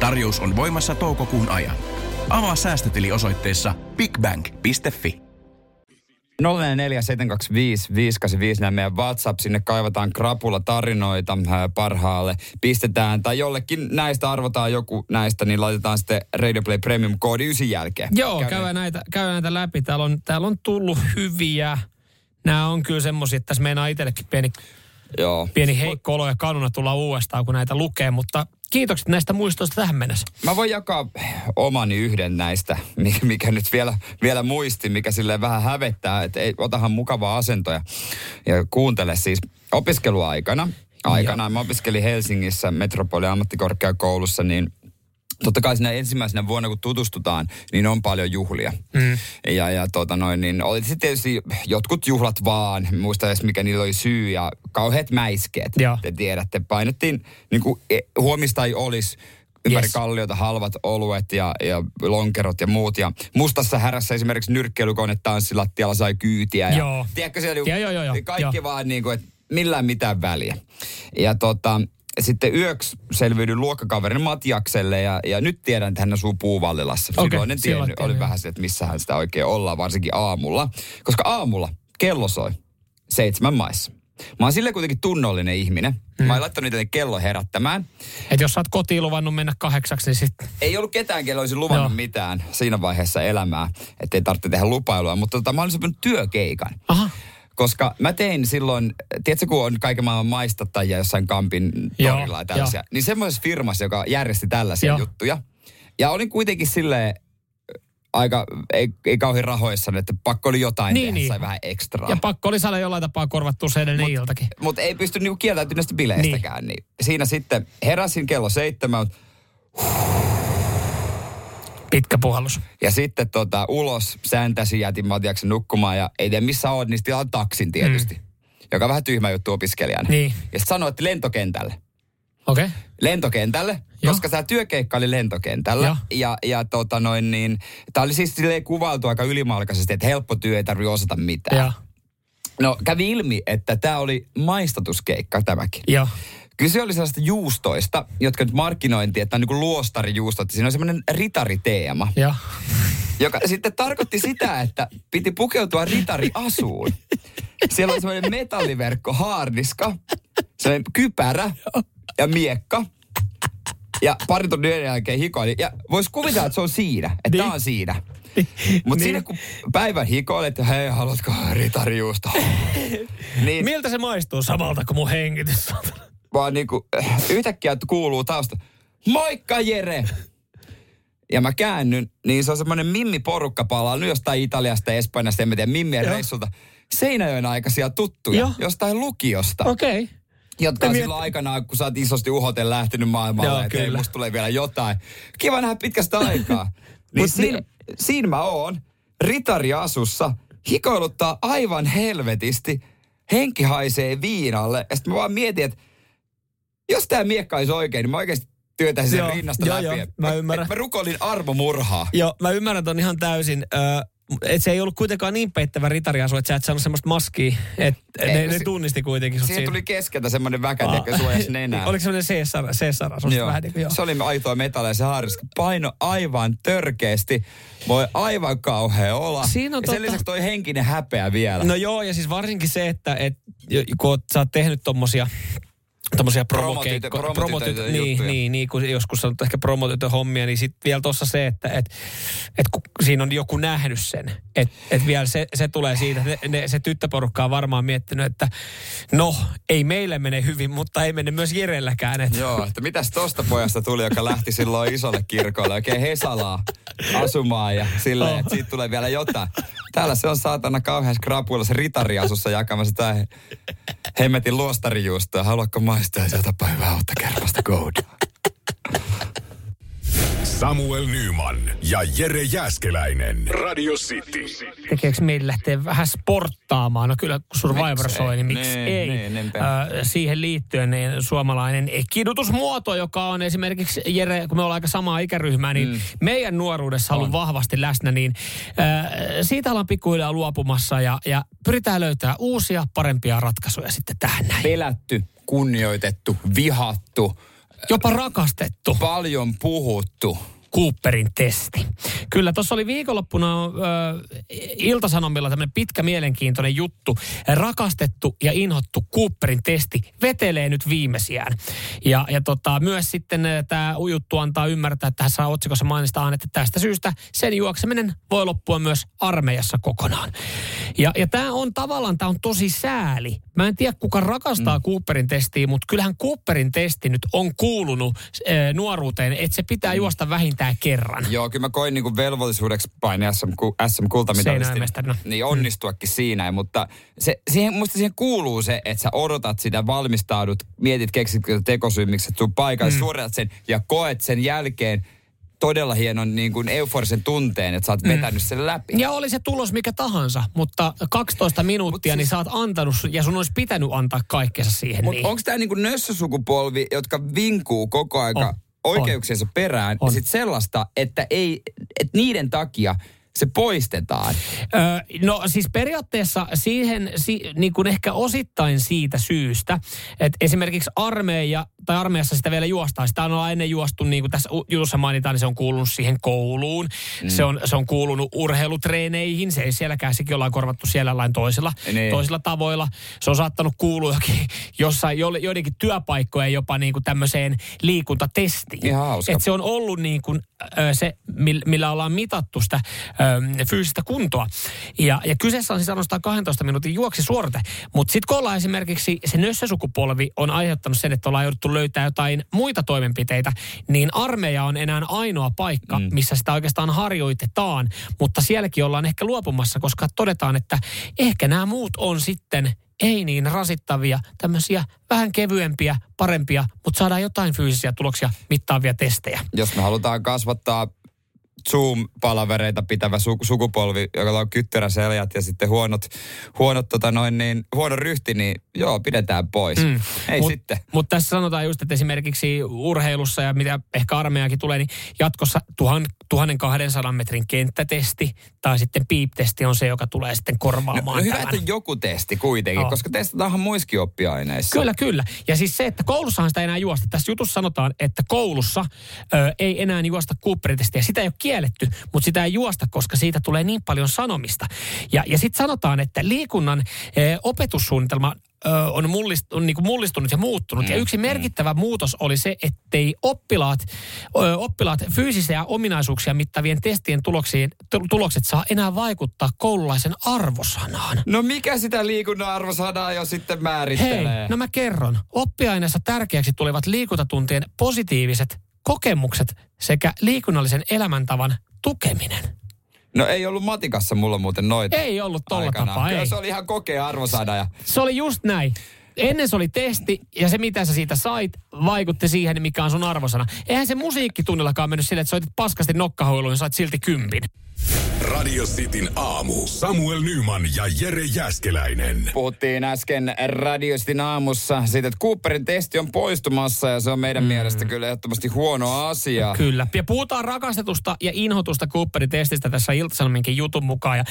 Tarjous on voimassa toukokuun ajan. Avaa säästötili osoitteessa bigbank.fi. 04725 nämä meidän WhatsApp, sinne kaivataan krapula tarinoita ää, parhaalle. Pistetään, tai jollekin näistä arvotaan joku näistä, niin laitetaan sitten Radio Play Premium koodi 9 jälkeen. Joo, Käydään- käydään näitä, käydään näitä läpi. Täällä on, täällä on tullut hyviä. Nämä on kyllä semmoisia, että tässä meinaa itsellekin pieni, Joo. pieni heikko olo ja kanuna tulla uudestaan, kun näitä lukee. Mutta kiitokset näistä muistoista tähän mennessä. Mä voin jakaa omani yhden näistä, mi- mikä nyt vielä, vielä muisti, mikä sille vähän hävettää, että ei, otahan mukavaa asentoja ja kuuntele siis opiskeluaikana. Aikana mä opiskelin Helsingissä Metropoli ammattikorkeakoulussa, niin totta kai siinä ensimmäisenä vuonna, kun tutustutaan, niin on paljon juhlia. Mm. Ja, ja tota noin, niin oli sitten tietysti jotkut juhlat vaan, muista edes mikä niillä oli syy, ja kauheat mäiskeet. Joo. Te tiedätte, painettiin niin kuin huomista ei olisi ympäri Yes. kalliota halvat oluet ja, ja lonkerot ja muut. Ja mustassa härässä esimerkiksi nyrkkeilykone tanssilattialla sai kyytiä. Ja, Joo. Tiedätkö, siellä Joo, joo, joo, joo. kaikki Joo. vaan niin kuin, että millään mitään väliä. Ja tota, sitten yöksi selviydyin luokkakaverin Matiakselle ja, ja nyt tiedän, että hän asuu Puuvallilassa. Okei, Silloin en silloin tiennyt, oli vähän se, että missähän sitä oikein ollaan, varsinkin aamulla. Koska aamulla kello soi seitsemän maissa. Mä oon silleen kuitenkin tunnollinen ihminen. Mm. Mä oon laittanut itselleni kello herättämään. Että jos sä oot kotiin luvannut mennä kahdeksaksi, niin sitten... Ei ollut ketään, kello olisi luvannut no. mitään siinä vaiheessa elämää, ettei tarvitse tehdä lupailua. Mutta tota, mä olin sopinut työkeikan. Aha. Koska mä tein silloin, tiedätkö kun on kaiken maailman maistattajia jossain Kampin torilla ja tällaisia, niin semmoisessa firmassa, joka järjesti tällaisia Joo. juttuja. Ja olin kuitenkin silleen aika, ei, ei kauhean rahoissa, että pakko oli jotain Niin, tehdä, niin. sai vähän ekstraa. Ja pakko oli saada jollain tapaa korvattua se edellinen iltakin. Mutta ei pysty niinku kieltäytymään näistä bileistäkään. Niin. Siinä sitten heräsin kello seitsemän, Pitkä puhallus. Ja sitten tota, ulos säntäsi, jätin Matiaksen nukkumaan ja ei tiedä missä oot, niin sitten taksin tietysti. Mm. Joka on vähän tyhmä juttu opiskelijana. Niin. Ja sitten sanoi, että lentokentälle. Okei. Okay. Lentokentälle, Joo. koska tämä työkeikka oli lentokentällä. Joo. Ja, ja tota noin niin, tämä oli siis silleen kuvailtu aika ylimalkaisesti, että helppo työ, ei tarvitse osata mitään. Joo. No kävi ilmi, että tämä oli maistatuskeikka tämäkin. Joo. Kyse oli sellaista juustoista, jotka nyt markkinointi, että on niin kuin luostarijuustot. Siinä on semmoinen ritariteema, Joo. joka sitten tarkoitti sitä, että piti pukeutua ritariasuun. Siellä oli semmoinen metalliverkko, haarniska, semmoinen kypärä ja miekka. Ja pari tunnin jälkeen hikoili. Ja voisi kuvitella, että se on siinä. Että Niin. tämä on siinä. Mutta Niin. siinä kun päivän hikoilet, että hei, haluatko ritarijuusto? niin Miltä se maistuu samalta kuin mun hengitys? Vaan niinku, yhtäkkiä kuuluu tausta. Moikka Jere! Ja mä käännyn, niin se on semmoinen Mimmi porukka palannut jostain Italiasta, Espanjasta, en mä tiedä, Mimmien Joo. reissulta. Seinäjoen aikaisia tuttuja, Joo. jostain lukiosta. Okei. Okay. Jotka on miet- silloin aikanaan, kun sä oot isosti uhoten lähtenyt maailmalle, Joo, että musta tulee vielä jotain. Kiva nähdä pitkästä aikaa. niin Mut siinä, niin- siinä mä oon, ritariasussa, hikoiluttaa aivan helvetisti, henki haisee viinalle. Ja sitten mä vaan mietin, että jos tämä miekka olisi oikein, niin mä oikeasti työtäisin sen Joo, rinnasta joo, läpi. joo, Et mä ymmärrän. et Mä rukoilin armomurhaa. Joo, mä ymmärrän ton ihan täysin. Ö, et se ei ollut kuitenkaan niin peittävä ritariasu, että sä et saanut semmoista maskia. Et Ei, ne, ne si- tunnisti kuitenkin Siihen siinä. tuli keskeltä semmoinen väkä, joka suojasi nenää. Oliko semmoinen Caesar asu Joo. vähän niin kuin, joo. Se oli aitoa metallia se haariska. Paino aivan törkeästi. Voi aivan kauhea olla. Siinä on ja sen totta- lisäksi toi henkinen häpeä vielä. No joo, ja siis varsinkin se, että et, kun oot, sä oot tehnyt tommosia Promotytö- promokeikkoja. promotytön niin, niin, niin, kun joskus on ehkä promotytön hommia, niin sitten vielä tuossa se, että et, et kun siinä on joku nähnyt sen, että et vielä se, se tulee siitä, että ne, se tyttöporukka on varmaan miettinyt, että no, ei meille mene hyvin, mutta ei mene myös Jerelläkään. Et, Joo, että mitäs tosta pojasta tuli, joka lähti silloin isolle kirkolle oikein Hesalaa asumaan ja silleen, Oh. että siitä tulee vielä jotain. Täällä se on saatana kauhean skrapuilla se ritariasussa jakamassa sitä hemmetin luostarijuustoa. Haluatko maistaa jotain hyvää uutta kermasta koudaa? Samuel Nyman ja Jere Jäskeläinen. Radio City. tekeekö meillä lähteä vähän sporttaamaan? No kyllä, kun Survivor soi, niin miksi Niin, ei? niin, niinpä. Ö, siihen liittyen niin suomalainen kidutusmuoto, joka on esimerkiksi, Jere, kun me ollaan aika samaa ikäryhmää, niin mm. meidän nuoruudessa ollut vahvasti läsnä, niin ö, siitä ollaan pikkuhiljaa luopumassa ja, ja pyritään löytämään uusia, parempia ratkaisuja sitten tähän näin. Pelätty, kunnioitettu, vihattu, Jopa rakastettu. paljon puhuttu. Cooperin testi. Kyllä, tuossa oli viikonloppuna ö, Iltasanomilla tämmöinen pitkä mielenkiintoinen juttu. Rakastettu ja inhottu Cooperin testi vetelee nyt viimeisiään. Ja, ja tota, myös sitten tämä juttu antaa ymmärtää, että tässä otsikossa mainitaan, että tästä syystä sen juokseminen voi loppua myös armeijassa kokonaan. Ja, ja tämä on tavallaan, tämä on tosi sääli. Mä en tiedä, kuka rakastaa mm. Cooperin testiä, mutta kyllähän Cooperin testi nyt on kuulunut äh, nuoruuteen, että se pitää juosta vähintään kerran. Joo, kyllä mä koin niinku velvollisuudeksi painia SM, SM kultamitalistin. Seinäjoenmestarina. Niin onnistuakin siinä, mutta se, siihen, musta siihen kuuluu se, että sä odotat sitä, valmistaudut, mietit keksitkö tekosyy, miksi tuu paikalle, mm. suoritat sen ja koet sen jälkeen todella hienon niin kuin euforisen tunteen, että sä oot vetänyt sen läpi. Ja oli se tulos mikä tahansa, mutta 12 minuuttia, Mut niin siis- sä oot antanut ja sun olisi pitänyt antaa kaikkensa siihen. Mutta niin. onko tämä niinku nössösukupolvi, jotka vinkuu koko aika On. Oikeuksiensa perään, On. ja sitten sellaista, että ei, että niiden takia se poistetaan. Öö, no siis periaatteessa siihen si, niin kuin ehkä osittain siitä syystä, että esimerkiksi armeija, tai armeijassa sitä vielä juostaan. Sitä on ennen juostu, niin kuin tässä jutussa mainitaan, niin se on kuulunut siihen kouluun. Mm. Se, on, se on kuulunut urheilutreeneihin. Se ei sielläkään, sekin ollaan korvattu siellä lain toisilla, Niin. toisilla tavoilla. Se on saattanut kuulua jokin, jossain, jo- joidenkin työpaikkojen jopa niin kuin tämmöiseen liikuntatestiin. Ihan hauska. Et se on ollut niin kuin, se, mill- millä ollaan mitattu sitä ö, fyysistä kuntoa. Ja, ja kyseessä on siis ainoastaan 12 minuutin juoksisuorite. Mutta sitten kun ollaan esimerkiksi se nössösukupolvi on aiheuttanut sen, että ollaan jouduttu löytää jotain muita toimenpiteitä, niin armeija on enää ainoa paikka, mm. missä sitä oikeastaan harjoitetaan. Mutta sielläkin ollaan ehkä luopumassa, koska todetaan, että ehkä nämä muut on sitten ei niin rasittavia, tämmöisiä vähän kevyempiä, parempia, mutta saadaan jotain fyysisiä tuloksia mittaavia testejä. Jos me halutaan kasvattaa Zoom-palavereita pitävä su- sukupolvi, joka on kyttyräseljät ja sitten huonot, huonot tota noin niin, huono ryhti, niin joo, pidetään pois. Mm. Ei Mut- sitten. Mutta tässä sanotaan just, että esimerkiksi urheilussa ja mitä ehkä armeijakin tulee, niin jatkossa tuhan, 1200 metrin kenttätesti tai sitten piiptesti on se, joka tulee sitten No, korvaamaan no hyvä, tämän. että joku testi kuitenkin, Joo. koska testataanhan muissakin oppiaineissa. Kyllä, kyllä. Ja siis se, että koulussahan sitä ei enää juosta. Tässä jutussa sanotaan, että koulussa ö, ei enää juosta Cooperin-testiä. Sitä ei ole kielletty, mutta sitä ei juosta, koska siitä tulee niin paljon sanomista. Ja, ja sitten sanotaan, että liikunnan ö, opetussuunnitelma on, mullist, on niin mullistunut ja muuttunut. Mm, ja yksi merkittävä mm. muutos oli se, ettei oppilaat, oppilaat fyysisiä ominaisuuksia mittavien testien tuloksiin, tu- tulokset saa enää vaikuttaa koululaisen arvosanaan. No mikä sitä liikunnan arvosanaa jo sitten määrittelee? Hei, no mä kerron. Oppiaineessa tärkeäksi tulivat liikuntatuntien positiiviset kokemukset sekä liikunnallisen elämäntavan tukeminen. No ei ollut matikassa mulla muuten noita. Ei ollut tolla aikanaan. tapaa, Kyllä ei. se oli ihan kokea arvosana. Ja... Se oli just näin. Ennen se oli testi ja se mitä sä siitä sait vaikutti siihen, mikä on sun arvosana. Eihän se musiikkitunnillakaan mennyt silleen, että soitit paskasti nokkahuiluun ja sait silti kympin. Radio Cityn aamu. Samuel Nyman ja Jere Jäskeläinen. Puhuttiin äsken Radiostin aamussa siitä, että Cooperin testi on poistumassa ja se on meidän mm. mielestä kyllä ehdottomasti huono asia. Kyllä. Ja puhutaan rakastetusta ja inhotusta Cooperin testistä tässä Ilta-Sanominkin jutun mukaan. Ja,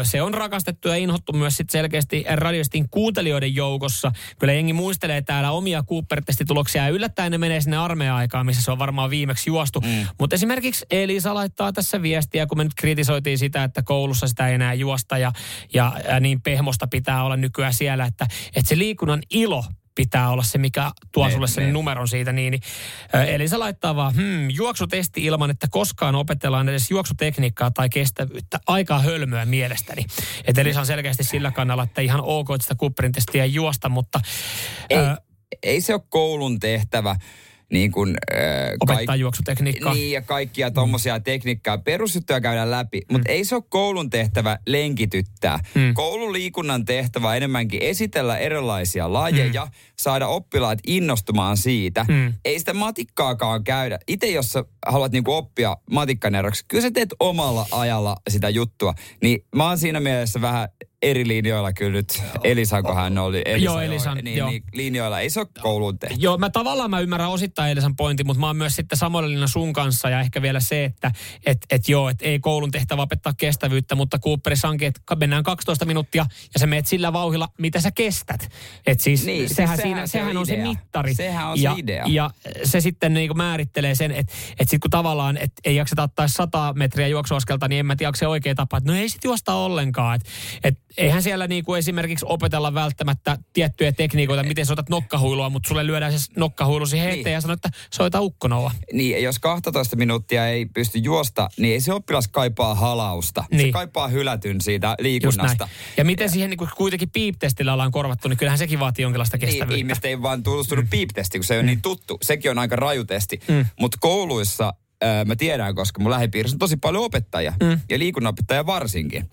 ö, se on rakastettu ja inhottu myös sit selkeästi radiostin kuuntelijoiden joukossa. Kyllä jengi muistelee täällä omia Cooper-testituloksia ja yllättäen ne menee sinne armeija-aikaan, missä se on varmaan viimeksi juostu. Mm. Mutta esimerkiksi Elisa laittaa tässä viestiä, kun me nyt kritisoitiin sitä, että koulussa sitä ei enää juosta ja, ja, ja niin pehmosta pitää olla nykyään siellä, että, että se liikunnan ilo pitää olla se, mikä tuo Ne- sulle sen ne. numeron siitä. Niin, niin, eli se laittaa vaan, hmm, juoksutesti ilman, että koskaan opetellaan edes juoksutekniikkaa tai kestävyyttä. Aika hölmöä mielestäni. Et Elisa on selkeästi sillä kannalla, että ihan ok, että sitä Cooperin testiä ei juosta, mutta... Ei, ö, ei se ole koulun tehtävä niin kuin, äh, Opettaa juoksutekniikkaa. Niin, ja kaikkia tommosia tekniikkaa. Perusjuttuja käydään läpi, mutta ei se ole koulun tehtävä lenkityttää. Mm. Koulun liikunnan tehtävä on enemmänkin esitellä erilaisia lajeja, Mm. saada oppilaat innostumaan siitä. Mm. Ei sitä matikkaakaan käydä. Itse jos sä haluat niinku oppia matikkaneroksi, kyllä sä teet omalla ajalla sitä juttua. Niin mä oon siinä mielessä vähän eri linjoilla kyllä nyt. Elisan, kun hän oli. Elisa, Joo, Elisan, niin, joo. niin, linjoilla. Ei se ole koulun tehtävä. Joo, mä tavallaan mä ymmärrän osittain Elisan pointin, mutta mä oon myös sitten samalla linjalla sun kanssa ja ehkä vielä se, että et, et joo, että ei koulun tehtävä opettaa kestävyyttä, mutta Cooperissa onkin, että mennään 12 minuuttia ja sä meet sillä vauhilla, mitä sä kestät. Et siis Niin, siis sehän, sehän siinä, se sehän on on se mittari. Sehän on se ja, idea. Ja se sitten niin määrittelee sen, että et sitten kun tavallaan et ei jakseta ottaa 100 metriä juoksuaskelta, niin en mä tiedä, onko se oikea tapa. Että no ei sit juosta ollenkaan. Et, et eihän siellä niinku esimerkiksi opetella välttämättä tiettyjä tekniikoita, miten soitat nokkahuilua, mutta sulle lyödään se nokkahuilu siihen eteen Niin. ja sanoo, että soita ukkonolla. Niin, ja jos 12 minuuttia ei pysty juosta, niin ei se oppilas kaipaa halausta. Se Niin. kaipaa hylätyn siitä liikunnasta. Ja miten siihen niinku kuitenkin piiptestillä ollaan korvattu, niin kyllähän sekin vaatii jonkinlaista Niin, kestävyyttä. ihmiset ei vaan tutustunut mm. piiptesti, kun se on niin tuttu. Sekin on aika raju testi. Mm. Mutta kouluissa ää, mä tiedän, koska mun lähipiirissä on tosi paljon opettajia. Mm. Ja liikunnanopettajia varsinkin.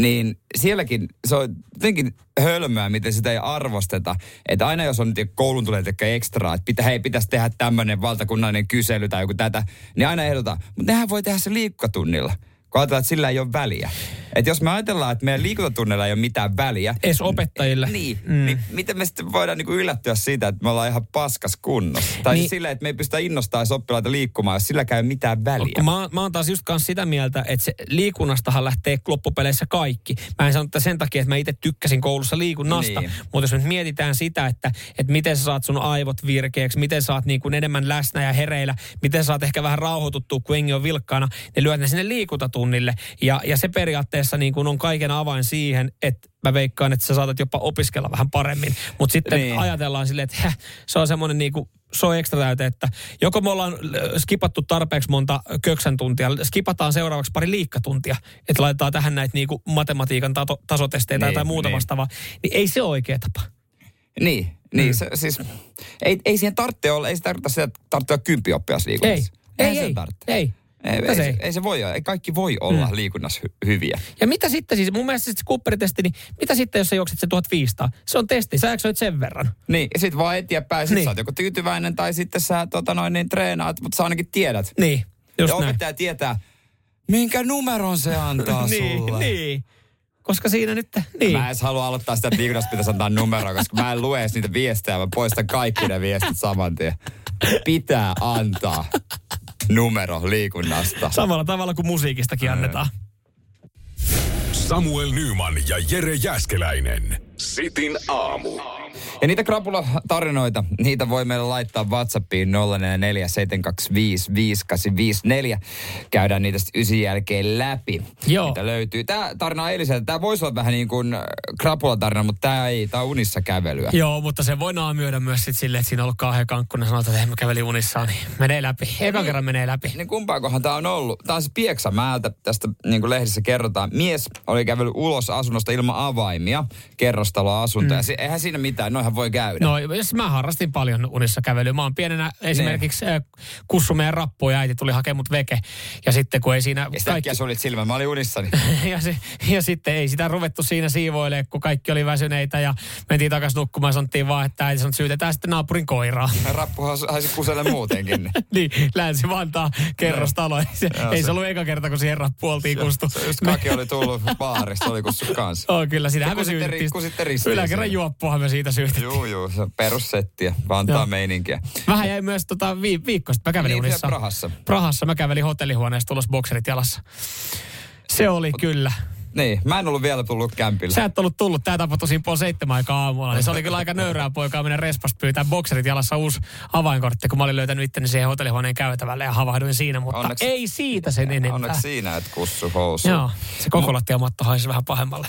Niin sielläkin se on jotenkin hölmöä, miten sitä ei arvosteta. Että aina jos on nyt koulun tulee tekemään ekstraa, että pitä, hei, pitäisi tehdä tämmöinen valtakunnallinen kysely tai joku tätä, niin aina ehdotaan. Mutta nehän voi tehdä se liikkatunnilla. Kun ajatellaan, että sillä ei ole väliä. Että jos me ajatellaan, että meidän liikuntatunnilla ei ole mitään väliä. Edes opettajille. Niin, Mm. niin miten me sitten voidaan niinku yllättyä siitä, että me ollaan ihan paskas kunnossa. Tai Niin. niin. siis silleen, että me ei pystytä innostaa edes oppilaita liikkumaan, jos sillä käy mitään väliä. Mä, mä oon taas just kanssa sitä mieltä, että se liikunnastahan lähtee loppupeleissä kaikki. Mä en sano että sen takia, että mä itse tykkäsin koulussa liikunnasta, Niin. mutta jos nyt mietitään sitä, että, että miten sä saat sun aivot virkeäksi, miten sä oot niin kuin enemmän läsnä ja hereillä, miten sä saat ehkä vähän rauhoituttua, kun engi on vilkkaana, niin lyöt ne sinne liikuntatunnille. Ja, ja se periaatteessa niin kuin on kaiken avain siihen, että mä veikkaan, että sä saatat jopa opiskella vähän paremmin. Mutta sitten Niin. ajatellaan silleen, että häh, se on semmoinen niin kuin, se on ekstra täyte, että joko me ollaan äh, skipattu tarpeeksi monta köksän tuntia, skipataan seuraavaksi pari liikkatuntia, että laitetaan tähän näitä niin kuin matematiikan tato, tasotestejä tai Niin, jotain muuta niin. vastaavaa, niin ei se ole oikea tapa. Niin, niin Mm. se, siis ei, ei siihen tarvitse olla, ei se tarvitse sitä, että tarvitse olla kymppioppilas liikunnassa. Ei, ei, ei, ei. Ei, ei, ei? ei se voi olla. Ei kaikki voi olla mm. liikunnassa hy- hyviä. Ja mitä sitten siis, mun mielestä se Cooperin-testi, niin mitä sitten, jos sä juokset se 1500? Se on testi, sä eksoit sen verran. Niin, ja sit vaan eteenpäin, sit Niin. sä oot joko tyytyväinen tai sitten sä tota noin, niin treenaat, mutta sä ainakin tiedät. Niin, just ja näin. opettaja tietää, Minkä numeron se antaa niin, sulle? niin. Koska siinä nyt, niin. Mä en halua aloittaa sitä, että Vignas pitäisi antaa numeroa, koska mä en lue edes niitä viestejä, mä poistan kaikki ne viestit saman tien. Pitää antaa numero liikunnasta. Samalla tavalla kuin musiikistakin annetaan. Samuel Nyman ja Jere Jäskeläinen. Sitin aamu. Ja niitä krapula-tarinoita, niitä voi meille laittaa WhatsAppiin 0447255854. Käydään niitä sitten ysin jälkeen läpi. Joo. Mitä löytyy. Tämä tarina on Eliseltä. Tämä voisi olla vähän niin kuin krapula-tarina, mutta tämä ei. Tämä on unissa kävelyä. Joo, mutta se voi naamioida myös sit silleen, että siinä on ollut kauhean kankkunen sanotaan, että mä kävelin unissaan, niin menee läpi. Eka Niin. kerran menee läpi. Niin kumpaakohan tämä on ollut? Tämä on se Pieksämäältä. Tästä niin kuin lehdissä kerrotaan. Mies oli kävellyt ulos asunnosta ilman avaimia. Kerrostaloasunto. Mm. Ja eihän siinä mitään. Noihän voi käydä. No, jos mä harrastin paljon unissa kävelyä. Mä oon pienenä esimerkiksi äh, kussu meidän rappu ja äiti tuli hakemaan mut veke. Ja sitten kun ei siinä Ja sitä kaikki... sulit silmä. Mä olin unissani. ja, se, ja sitten ei sitä ruvettu siinä siivoilemaan, kun kaikki oli väsyneitä ja mentiin takaisin nukkumaan. Sanottiin vaan, että äiti sanoi, että syytetään sitten naapurin koiraa. Rappuhan haisi kuselle muutenkin. niin, Länsi-Vantaa kerrostalo. Ei se, Joo, ei se se- ollut eka kerta, kun siihen rappu oltiin kustu. Se just kaki oli tullut baarista, oli kussu kanssa. Oh, kyllä, Te me syytettiin. Yläkerran siinä. juoppuahan me siitä syytettiin. Juu, juu, se on perussettiä, Vantaa Joo. meininkiä. Vähän jäi myös tota, vi- viikko sitten. Mä kävelin Niin, unissa. Prahassa. Prahassa. Mä kävelin hotellihuoneesta tulos bokserit jalassa. Se oli kyllä. Niin, mä en ollut vielä tullut kämpille. Sä et ollut tullut, tää tapahtui siinä puoli seitsemän aikaa aamulla, niin se oli kyllä aika nöyrää poikaa mennä respasta pyytää bokserit jalassa uusi avainkortti, kun mä olin löytänyt itteni siihen hotellihuoneen käytävälle ja havahduin siinä, mutta Onneksi- ei siitä sen enempää. Onneksi siinä, että kussu housu. Joo, se koko lattiamatto haisi vähän pahemmalle.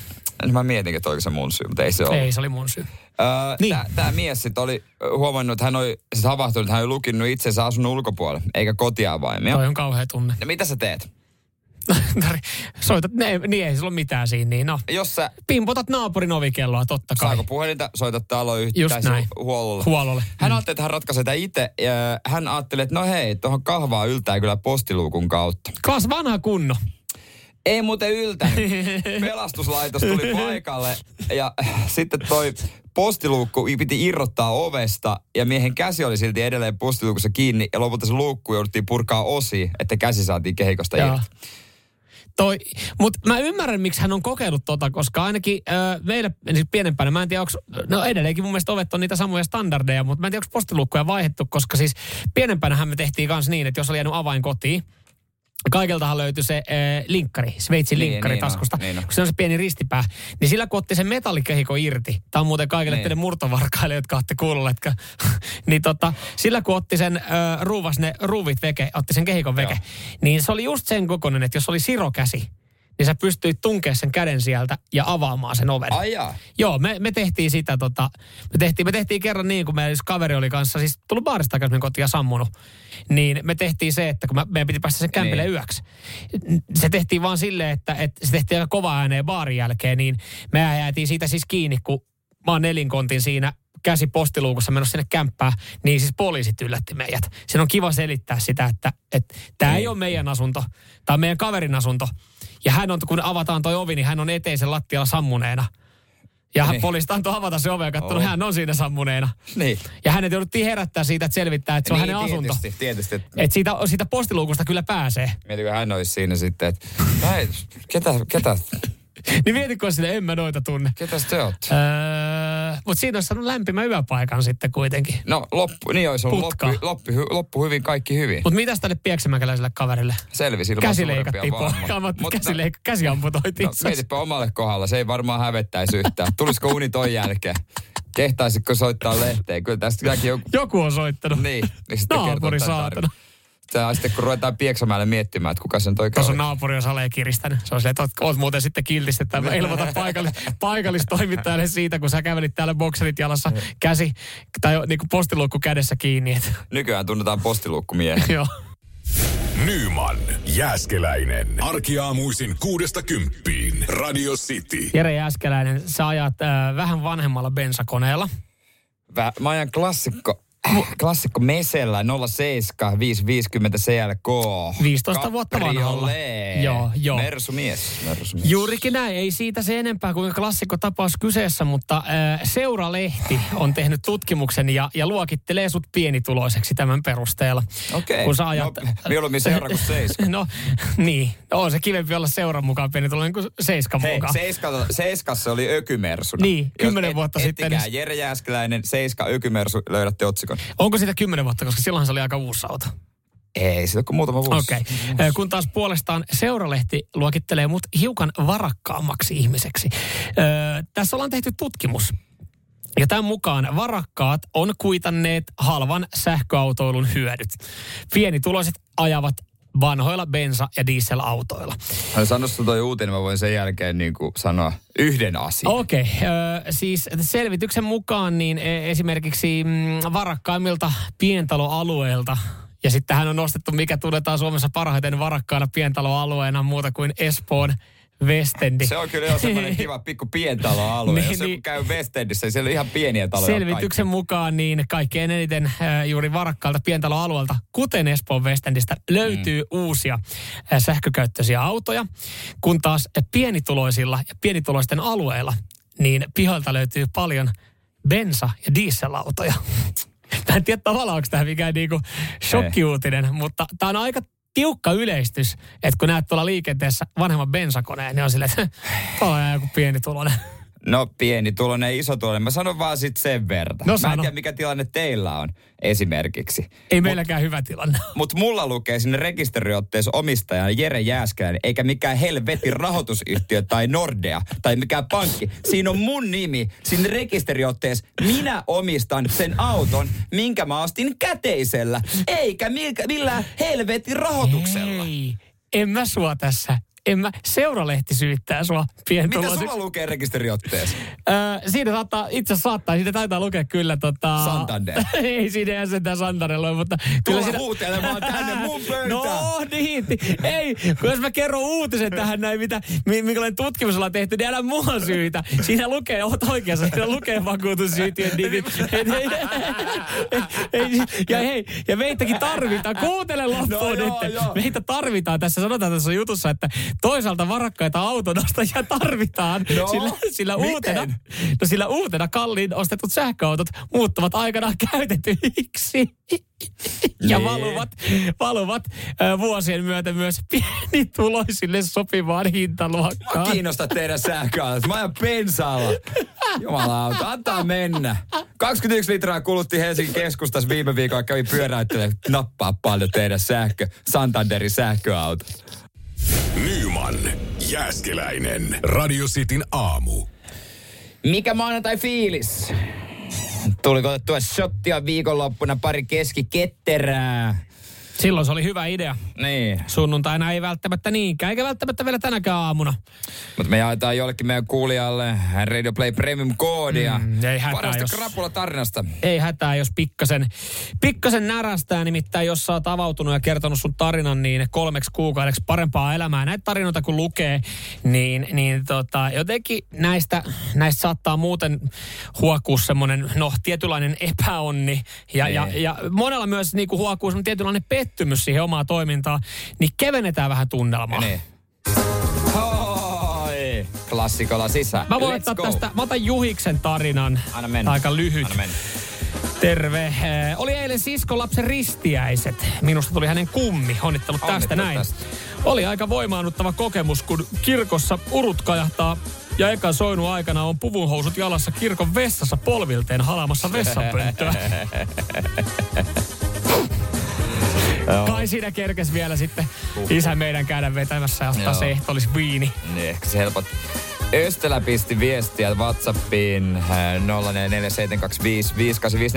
Mä mietinkin, että oliko se mun syy, mutta ei se ole. Ei, se oli mun syy. Öö, Niin. Tää, tää mies sit oli huomannut, että hän oli siis havahtunut, että hän oli lukinnut itsensä asunnon ulkopuolelle, eikä kotiavaimia. Toi on kauhea tunne. No mitä sä teet? Soitat, ne, niin ei sillä ole mitään siinä, niin no. Jos sä Pimpotat naapurin ovikelloa, totta kai. saako puhelinta, soitat näin. huollolle. Huollolle. Hän ajatteli, että hän ratkaisee tätä itse. Ja hän ajatteli, että no hei, tuohon kahvaa yltää kyllä postiluukun kautta. Kas vanha kunno. Ei muuten yltänyt. Pelastuslaitos tuli paikalle ja sitten toi postiluukku piti irrottaa ovesta ja miehen käsi oli silti edelleen postiluukussa kiinni ja lopulta se luukku jouduttiin purkaa osi, että käsi saatiin kehikosta Joo. irti. Toi, mutta mä ymmärrän, miksi hän on kokeillut tota, koska ainakin äh, meillä siis pienempänä, mä en tiedä, onko, no edelleenkin mun mielestä ovet on niitä samoja standardeja, mutta mä en tiedä, onko postiluukkuja vaihdettu, koska siis pienempänähän me tehtiin kanssa niin, että jos oli jäänyt avain kotiin, kaikeltahan löytyi se äh, linkkari, Sveitsin Niin, linkkari niin taskusta, niin kun se on se pieni ristipää, niin sillä kun otti sen metallikehiko irti, tämä on muuten kaikille Niin. teille murtovarkaille, jotka olette kuulleet, niin tota, sillä kun otti sen äh, ruuvas ne ruuvit veke, otti sen kehikon veke, Joo. niin se oli just sen kokoinen, että jos oli sirokäsi, niin sä pystyit tunkemaan sen käden sieltä ja avaamaan sen oven. Ai jaa. Joo, me, me tehtiin sitä, tota, me, tehtiin, me tehtiin kerran niin, kun meillä yksi kaveri oli kanssa, siis tullut baarista takaisin kotiin ja sammunut, niin me tehtiin se, että kun mä, meidän piti päästä sen kämpille Niin. yöksi. Se tehtiin vaan silleen, että, että se tehtiin aika kova ääneen baarin jälkeen, niin me jäätiin siitä siis kiinni, kun mä oon nelinkontin siinä käsi postiluukussa menossa sinne kämppään, niin siis poliisit yllätti meidät. Sen on kiva selittää sitä, että, että tämä ei Niin. ole meidän asunto, tämä on meidän kaverin asunto. Ja hän on, kun avataan toi ovi, niin hän on eteisen lattialla sammuneena. Ja Niin. poliisit antoi avata se ove ja katsonut, Oh. hän on siinä sammuneena. Niin. Ja hänet jouduttiin herättää siitä, että selvittää, että se on niin, hänen asunto. tietysti, tietysti. että Että siitä, siitä postiluukusta kyllä pääsee. Mietitkö hän olisi siinä sitten, että ketä, ketä, Niin mietitkö sille, en mä noita tunne. ketä te oot? Öö, Mutta siinä olisi saanut lämpimän yöpaikan sitten kuitenkin. No loppu, niin olisi ollut Putka. loppu, loppu, loppu hyvin, kaikki hyvin. Mutta mitäs tälle pieksämäkeläiselle kaverille? Selvisi ilman Käsi suurempia leikattiin vammoja. pois. Mutta- Käsi, leik- käsi amputoitiin. No, mietipä omalle kohdalla, se ei varmaan hävettäisi yhtään. Tulisiko uni ton jälkeen? Kehtaisitko soittaa lehteen? Kyllä tästä joku... Joku on soittanut. Niin, niin Naapuri saatana. tarinan. Tää sitten kun ruvetaan Pieksämäelle miettimään, että kuka sen toi Tuossa on naapuri on saleen kiristänyt. Se on silleen, että oot, oot muuten sitten kiltisti, että mä ilmoitan paikallis, paikallistoimittajalle siitä, kun sä kävelit täällä bokserit jalassa käsi tai niin kuin postiluukku kädessä kiinni. Et, Nykyään tunnetaan postiluukkumiehen. joo. Nyman, Jääskeläinen. Arkiaamuisin kuudesta kymppiin. Radio City. Jere Jäskeläinen, sä ajat äh, vähän vanhemmalla bensakoneella. Vä, mä ajan klassikko Klassikko Mesellä 07 550 CLK. 15 vuotta vanhalla. Cabriolet. Joo, joo. Mersumies. Mersumies. Juurikin näin, ei siitä se enempää kuin klassikko tapaus kyseessä, mutta äh, Seuralehti on tehnyt tutkimuksen ja, ja luokittelee sut pienituloiseksi tämän perusteella. Okei. Kun sä ajat... No, mieluummin seura kuin seiska. no niin, no, on se kivempi olla seuran mukaan pienituloinen kuin seiskan Hei, mukaan. seiska, seiskassa oli ökymersuna. Niin, kymmenen vuotta et, sitten. Ettikää Jere Jääskeläinen, seiska ökymersu, löydätte otsikon. Onko siitä kymmenen vuotta, koska silloin se oli aika uusi auto? Ei, siitä kuin muutama vuosi. Okei. Okay. Kun taas puolestaan Seuralehti luokittelee mut hiukan varakkaammaksi ihmiseksi. Öö, tässä ollaan tehty tutkimus. Ja tämän mukaan varakkaat on kuitanneet halvan sähköautoilun hyödyt. Pienituloiset ajavat vanhoilla bensa- ja dieselautoilla. Hän sanoi sinusta toi uutinen, mä voin sen jälkeen niin kuin sanoa yhden asian. Okei, okay, siis selvityksen mukaan niin e- esimerkiksi mm, varakkaimmilta pientaloalueilta ja sitten hän on nostettu, mikä tunnetaan Suomessa parhaiten varakkaana pientaloalueena muuta kuin Espoon Westendi. Se on kyllä jo semmoinen kiva pikku pientaloalue. Niin, Jos joku niin. käy Westendissä, niin siellä on ihan pieniä taloja Selvityksen mukaan niin kaikkein eniten äh, juuri varakkailta pientaloalueelta, kuten Espoon Westendistä, löytyy mm. uusia äh, sähkökäyttöisiä autoja, kun taas pienituloisilla ja pienituloisten alueilla, niin pihoilta löytyy paljon bensa- ja dieselautoja. Mä en tiedä tavallaan, onko tämä mikään niinku shokkiuutinen, mutta tämä on aika tiukka yleistys, että kun näet tuolla liikenteessä vanhemman bensakoneen, niin on silleen, että tuolla on joku. No pieni tulonen, iso tulonen. Mä sanon vaan sit sen verran. No Mä sano. en tiedä, mikä tilanne teillä on esimerkiksi. Ei meilläkään hyvä tilanne. Mutta mulla lukee sinne rekisteriotteessa omistajana Jere Jääskeläinen, eikä mikään helvetin rahoitusyhtiö tai Nordea tai mikään pankki. Siinä on mun nimi sinne rekisteriotteessa. Minä omistan sen auton, minkä mä ostin käteisellä, eikä millään helvetin rahoituksella. Ei, en mä sua tässä. En mä, seuralehti syyttää sua Mitä pienituloiseksi. sulla lukee rekisteriotteessa? Öö, siinä saattaa, itse asiassa saattaa, siinä taitaa lukea kyllä tota... Santander. ei siinä ei sentään Santander mutta... Tulla siinä... huutelemaan tänne mun pöytään. No niin, ei, kun jos mä kerron uutisen tähän näin, mitä, mi- minkälainen tutkimus ollaan tehty, niin älä mua syytä. Siinä lukee, oot oikeassa, siinä lukee. Et ei- ei- Ja hei, ja meitäkin tarvitaan, kuuntele loppuun No joo, nyt. joo. Meitä tarvitaan tässä, sanotaan tässä jutussa, että toisaalta varakkaita autonostajia tarvitaan, No, sillä, sillä miten? uutena, no sillä uutena kalliin ostetut sähköautot muuttuvat aikanaan käytetyiksi. ja valuvat, valuvat ö, vuosien myötä myös pienituloisille sopivaan Mä hintaluokkaan. kiinnostaa teidän sähköautot. Mä ajan bensaalla. Jumalauta, antaa mennä. 21 litraa kulutti Helsingin keskustassa viime viikolla. Kävi pyöräyttelemään, nappaa paljon teidän sähkö, Santanderin sähköauto. Nyman, Jääskeläinen. Radio Cityn aamu. Mikä maanantai fiilis? Tuliko otettua shottia viikonloppuna pari keskiketterää? Silloin se oli hyvä idea. Niin. Sunnuntaina ei välttämättä niinkään, eikä välttämättä vielä tänäkään aamuna. Mutta me jaetaan jollekin meidän kuulijalle Radio Play Premium-koodia. Mm, ei hätää, Parasta jos- krapula tarinasta. Ei hätää, jos pikkasen, pikkasen närästää, nimittäin jos sä oot avautunut ja kertonut sun tarinan, niin kolmeksi kuukaudeksi parempaa elämää. Näitä tarinoita kun lukee, niin, niin tota, jotenkin näistä, näistä saattaa muuten huokua semmoinen, no tietynlainen epäonni. Ja, ja, Niin. ja monella myös niin kuin huokuu semmoinen tietynlainen pettymys siihen omaan toimintaan, niin kevennetään vähän tunnelmaa. Niin. Hoi! Klassikolla sisään. Mä voin Let's ottaa go. tästä, mä otan Juhiksen tarinan. Anna mennä. Aika lyhyt. Anna mennä. Terve. Eh, Oli eilen siskon lapsen ristiäiset. Minusta tuli hänen kummi. Onnittelut tästä Onnittelut näin. tästä. Oli aika voimaannuttava kokemus, kun kirkossa urut kajahtaa ja ekan soinu aikana on puvunhousut jalassa kirkon vessassa polvilteen halamassa vessanpönttöä. Kai siinä kerkes vielä sitten isä meidän käydä vetämässä ja ottaa Joo. se ehtoolis viini. Niin, ehkä se helpot. Östelä pisti viestiä Whatsappiin äh,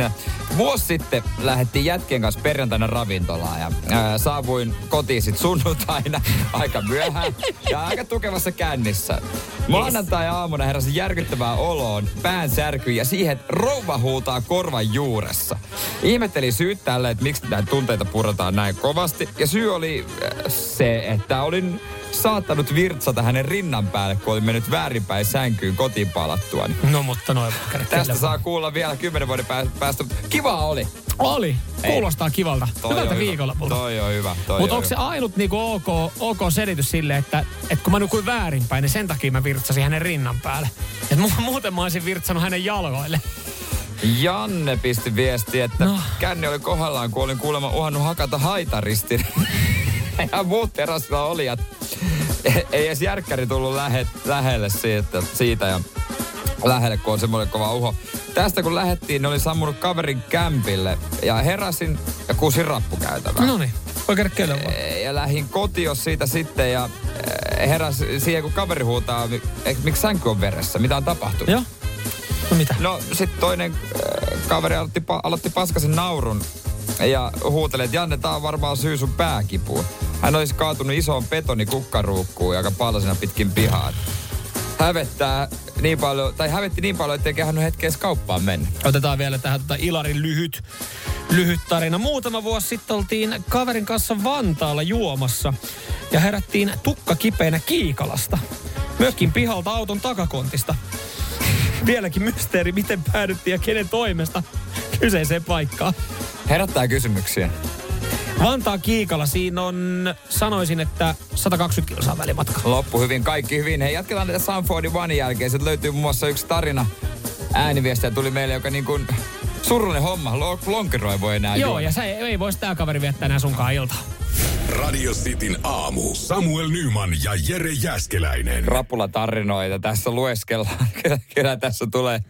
0447255854. Vuosi sitten lähdettiin jätkien kanssa perjantaina ravintolaan ja ää, saavuin kotiin sit sunnuntaina aika myöhään ja aika tukevassa kännissä. Maanantai-aamuna heräsin järkyttävää oloon, pään särkyi ja siihen, että rouva huutaa korvan juuressa. Ihmettelin syyt tälle, että miksi näitä tunteita purrataan näin kovasti. Ja syy oli äh, se, että olin saattanut virtsata hänen rinnan päälle, kun oli mennyt väärinpäin sänkyyn kotiin palattua. No mutta noin. Tästä saa kuulla vielä kymmenen vuoden pää- päästä. Kiva oli. Oli. Kuulostaa kivalta. Toi Hyvältä on hyvä. Toi on hyvä. Mutta on onko se ainut niinku ok, ok selitys sille, että, että kun mä nukuin väärinpäin, niin sen takia mä virtsasin hänen rinnan päälle. Et mu- muuten mä olisin virtsannut hänen jalkoille. Janne pisti viesti, että no. känni oli kohdallaan, kun olin kuulemma uhannut hakata haitaristin. ja muut terassilla olijat. Ei edes järkkäri tullut lähe, lähelle siitä, siitä ja lähelle, kun on semmoinen kova uho. Tästä kun lähettiin, ne oli sammunut kaverin kämpille ja heräsin ja kuusin rappukäytävää. No niin, vaan. Ja lähdin kotiin siitä sitten ja eh, heräs siihen, kun kaveri huutaa, mi- miksi sänky on veressä, mitä on tapahtunut. Joo. No mitä? No sitten toinen äh, kaveri aloitti, aloitti paskasen naurun ja huuteli, että Janne, tää on varmaan syy sun pääkipuun. Hän olisi kaatunut isoon betonikukkaruukkuun, joka palasina pitkin pihaa. Hävettää niin paljon, tai hävetti niin paljon, ettei kehannut hetkeä kauppaan mennä. Otetaan vielä tähän tota Ilarin lyhyt, lyhyt tarina. Muutama vuosi sitten oltiin kaverin kanssa Vantaalla juomassa ja herättiin tukka kipeänä Kiikalasta. Mökin pihalta auton takakontista. Vieläkin mysteeri, miten päädyttiin ja kenen toimesta kyseiseen paikkaan. Herättää kysymyksiä. Vantaa Kiikala, siinä on, sanoisin, että 120 kilsaa välimatka. Loppu hyvin, kaikki hyvin. Hei, jatketaan tätä Sanfordin One jälkeen. Sieltä löytyy muun muassa yksi tarina. Ääniviestiä tuli meille, joka niin kuin surullinen homma. Lo- Lonkeroa ei voi enää Joo, juoda. ja sä ei, ei voisi tämä kaveri viettää enää sunkaan iltaa. Radio Cityn aamu. Samuel Nyman ja Jere Jäskeläinen. Rapulatarinoita tässä lueskellaan. Kyllä tässä tulee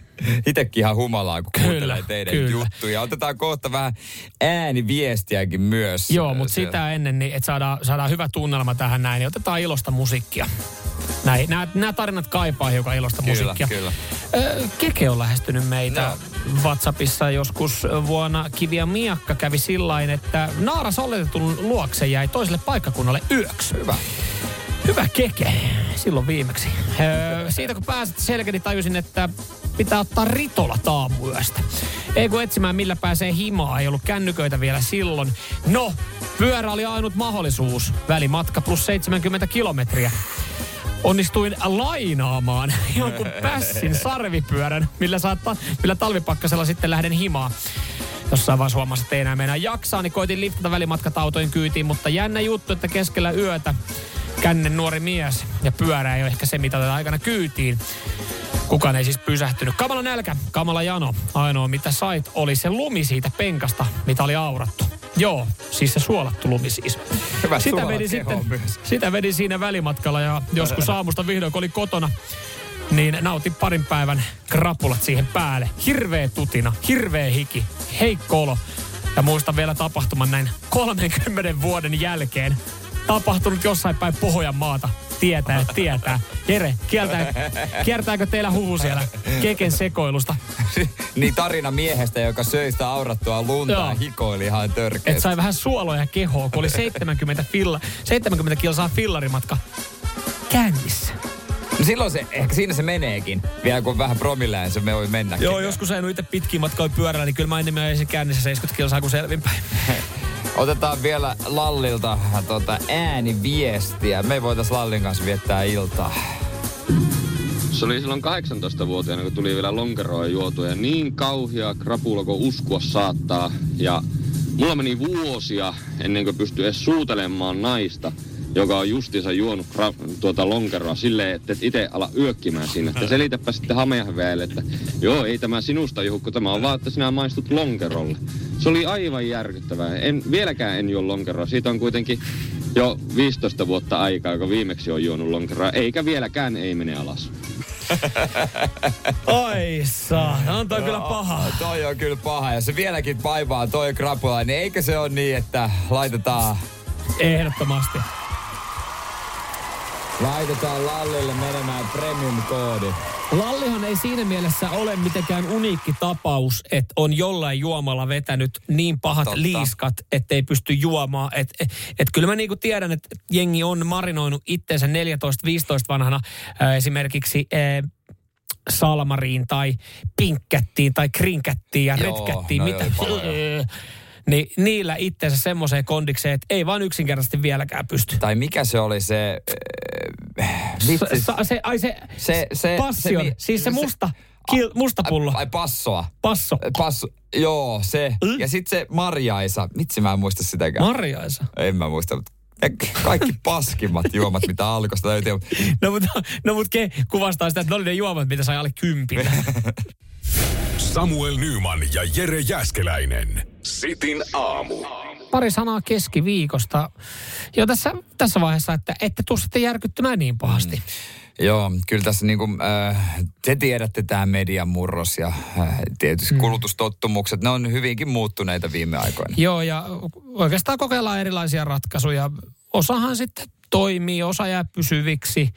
itsekin ihan humalaa, kun Kyllä, kuuntelee teidän kyllä. juttuja. Otetaan kohta vähän ääniviestiäkin myös. Joo, mutta Siellä. sitä ennen, niin että saadaan, saadaan hyvä tunnelma tähän näin, niin otetaan ilosta musiikkia. Näin, nämä, nämä tarinat kaipaa hiukan ilosta Kyllä, musiikkia. kyllä. Keke on lähestynyt meitä No. WhatsAppissa joskus vuonna Kivi ja Miakka kävi sillain, että naaras oletetun luokse jäi toiselle paikkakunnalle yöksi. Hyvä. Hyvä keke, silloin viimeksi. Öö, siitä kun pääsit selkä, niin tajusin, että pitää ottaa ritola taamuyöstä. Ei kun etsimään millä pääsee himaa, ei ollut kännyköitä vielä silloin. No, pyörä oli ainut mahdollisuus. Välimatka plus 70 kilometriä. Onnistuin lainaamaan jonkun pässin sarvipyörän, millä, saattaa, millä talvipakkasella sitten lähden himaa. Jossain vaiheessa huomasin, että ei enää mennä jaksaa, niin koitin liftata välimatkat kyytiin, mutta jännä juttu, että keskellä yötä kännen nuori mies ja pyörä ei ole ehkä se, mitä otetaan aikana kyytiin. Kukaan ei siis pysähtynyt. Kamala nälkä, kamala jano. Ainoa mitä sait oli se lumi siitä penkasta, mitä oli aurattu. Joo, siis se suolattu lumi siis. Hyvä sitä vedi, sitten, myös. sitä vedi siinä välimatkalla ja joskus aamusta vihdoin, kun oli kotona, niin nautin parin päivän krapulat siihen päälle. Hirveä tutina, hirveä hiki, heikko olo. Ja muistan vielä tapahtuman näin 30 vuoden jälkeen. Tapahtunut jossain päin Pohjanmaata. Tietää, tietää. Jere, kieltää, kiertääkö teillä huhu siellä keken sekoilusta? niin tarina miehestä, joka söi sitä aurattua lunta Joo. ja hikoili ihan törkeästi. sai vähän suoloja kehoa, kun oli 70, filla, 70 kilsaa fillarimatka kännissä. No silloin se, ehkä siinä se meneekin. Vielä kun vähän promilleen, se me voi mennäkin. Joo, joskus en itse pitkin matkoja pyörällä, niin kyllä mä enemmän olisin kännissä 70 kilsaa kuin selvinpäin. Otetaan vielä Lallilta tota, ääniviestiä. Me voitais Lallin kanssa viettää iltaa. Se oli silloin 18-vuotiaana, kun tuli vielä lonkeroa juotua ja niin kauhia krapula kuin uskoa saattaa. Ja mulla meni vuosia ennen kuin pystyi edes suutelemaan naista, joka on justiinsa juonut kra- tuota lonkeroa silleen, että et itse ala yökkimään siinä. Että selitäpä sitten hameahväelle, että joo, ei tämä sinusta juhu, kun tämä on vaan, että sinä maistut lonkerolle. Se oli aivan järkyttävää. En, vieläkään en juo lonkeroa. Siitä on kuitenkin jo 15 vuotta aikaa, kun viimeksi on juonut lonkeroa, eikä vieläkään ei mene alas. Ai saa, on toi kyllä paha. Toi on kyllä paha. Ja se vieläkin vaivaa toi krapula, niin eikö se ole niin, että laitetaan, Ehdottomasti. Laitetaan Lallille menemään premium-koodi. Lallihan ei siinä mielessä ole mitenkään uniikki tapaus, että on jollain juomalla vetänyt niin pahat Totta. Liiskat, ettei pysty juomaan. Et, et, et kyllä mä niinku tiedän, että jengi on marinoinut itseensä 14-15 vanhana ää, esimerkiksi ää, salmariin tai pinkkättiin tai krinkättiin ja Joo, retkättiin. no mitä? joo. niin niillä itsensä semmoiseen kondikseen, että ei vaan yksinkertaisesti vieläkään pysty. Tai mikä se oli se... Äh, vitsi. Sa, se, ai se, se, se, passion, se, siis se musta, kil, musta pullo. Ai passoa. Passo. Passo. Joo, se. Mm? Ja sitten se Marjaisa. Mitsi mä en muista sitäkään. Marjaisa? En mä muista, mutta ne kaikki paskimmat juomat, mitä alkosta löytyy. No mutta, no, mutta ke, kuvastaa sitä, että ne oli ne juomat, mitä sai alle kympillä. Samuel Nyman ja Jere Jäskeläinen. Sitin aamu. Pari sanaa keskiviikosta. Jo tässä, tässä vaiheessa, että ette tuu sitten järkyttymään niin pahasti. Mm. Joo, kyllä tässä niin kuin, äh, te tiedätte tämä median murros ja äh, tietysti mm. kulutustottumukset, ne on hyvinkin muuttuneita viime aikoina. Joo, ja oikeastaan kokeillaan erilaisia ratkaisuja. Osahan sitten toimii, osa jää pysyviksi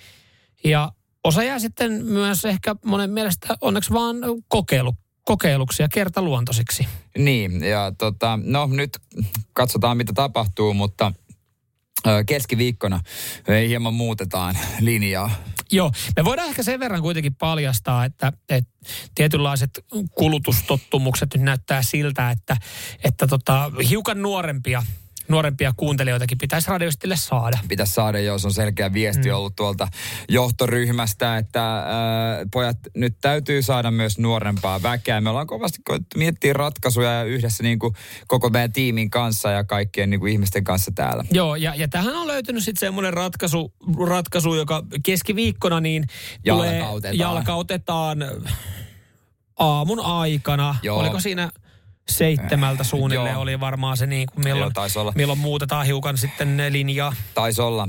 ja osa jää sitten myös ehkä monen mielestä onneksi vaan kokeilu, kokeiluksi ja kertaluontoisiksi. Niin, ja tota, no nyt katsotaan mitä tapahtuu, mutta keskiviikkona hieman muutetaan linjaa. Joo, me voidaan ehkä sen verran kuitenkin paljastaa, että, että tietynlaiset kulutustottumukset nyt näyttää siltä, että, että tota, hiukan nuorempia nuorempia kuuntelijoitakin pitäisi radiostille saada. Pitäisi saada, jos on selkeä viesti mm. ollut tuolta johtoryhmästä, että äh, pojat, nyt täytyy saada myös nuorempaa väkeä. Me ollaan kovasti miettiä ratkaisuja ja yhdessä niin kuin koko meidän tiimin kanssa ja kaikkien niin kuin ihmisten kanssa täällä. Joo, ja, ja tähän on löytynyt sitten semmoinen ratkaisu, ratkaisu, joka keskiviikkona niin jalkautetaan. Tulee, jalkautetaan aamun aikana. Joo. Oliko siinä seitsemältä suunnilleen oli varmaan se niin kuin milloin, Joo, olla. milloin muutetaan hiukan sitten linjaa. Taisi olla,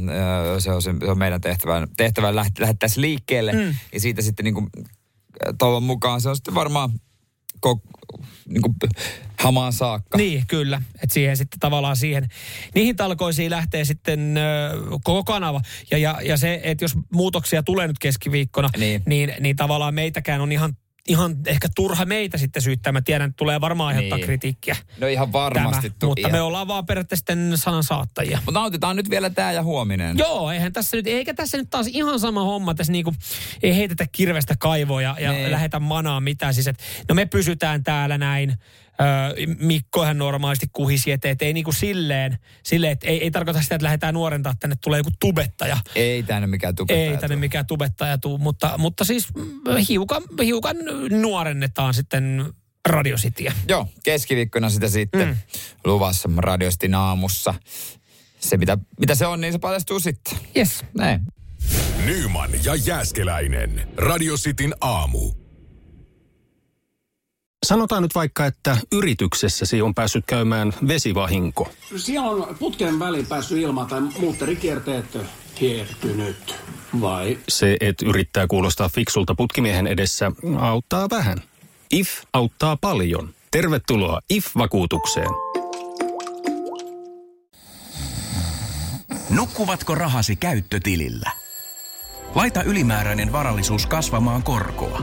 se on, se on meidän tehtävä, tehtävä lähettää liikkeelle mm. ja siitä sitten niin kuin, toivon mukaan se on sitten varmaan ko- niin kuin hamaan saakka. Niin, kyllä. Että siihen sitten tavallaan siihen, niihin talkoisiin lähtee sitten ö, koko kanava. Ja, ja, ja se, että jos muutoksia tulee nyt keskiviikkona, niin, niin, niin tavallaan meitäkään on ihan ihan ehkä turha meitä sitten syyttää. Mä tiedän, että tulee varmaan aiheuttaa niin. kritiikkiä. No ihan varmasti. Tämä, mutta ihan. me ollaan vaan periaatteessa sanan saattajia. Mutta nautitaan nyt vielä tämä ja huominen. Joo, eihän tässä nyt, eikä tässä nyt taas ihan sama homma. Tässä niinku, ei heitetä kirvestä kaivoja ja niin. lähetä manaa mitään. Siis, et, no me pysytään täällä näin Mikko ihan normaalisti kuhisi. Että ei niin kuin silleen, silleen että ei, ei tarkoita sitä, että lähdetään nuorentaa, että tänne tulee joku tubettaja. Ei tänne mikään tubettaja Ei tänne tuu. mikään tubettaja tuu, mutta, mutta siis hiukan, hiukan nuorennetaan sitten Radio Cityä. Joo, keskiviikkona sitä sitten mm. luvassa Radio Cityn aamussa. Se mitä, mitä se on, niin se paljastuu sitten. Yes. Näin. Nyman ja Jääskeläinen. Radio Cityn aamu. Sanotaan nyt vaikka, että yrityksessäsi on päässyt käymään vesivahinko. Siellä on putken väliin päässyt ilma tai muutterikierteet hiertynyt, vai? Se, että yrittää kuulostaa fiksulta putkimiehen edessä, auttaa vähän. IF auttaa paljon. Tervetuloa IF-vakuutukseen. Nukkuvatko rahasi käyttötilillä? Laita ylimääräinen varallisuus kasvamaan korkoa.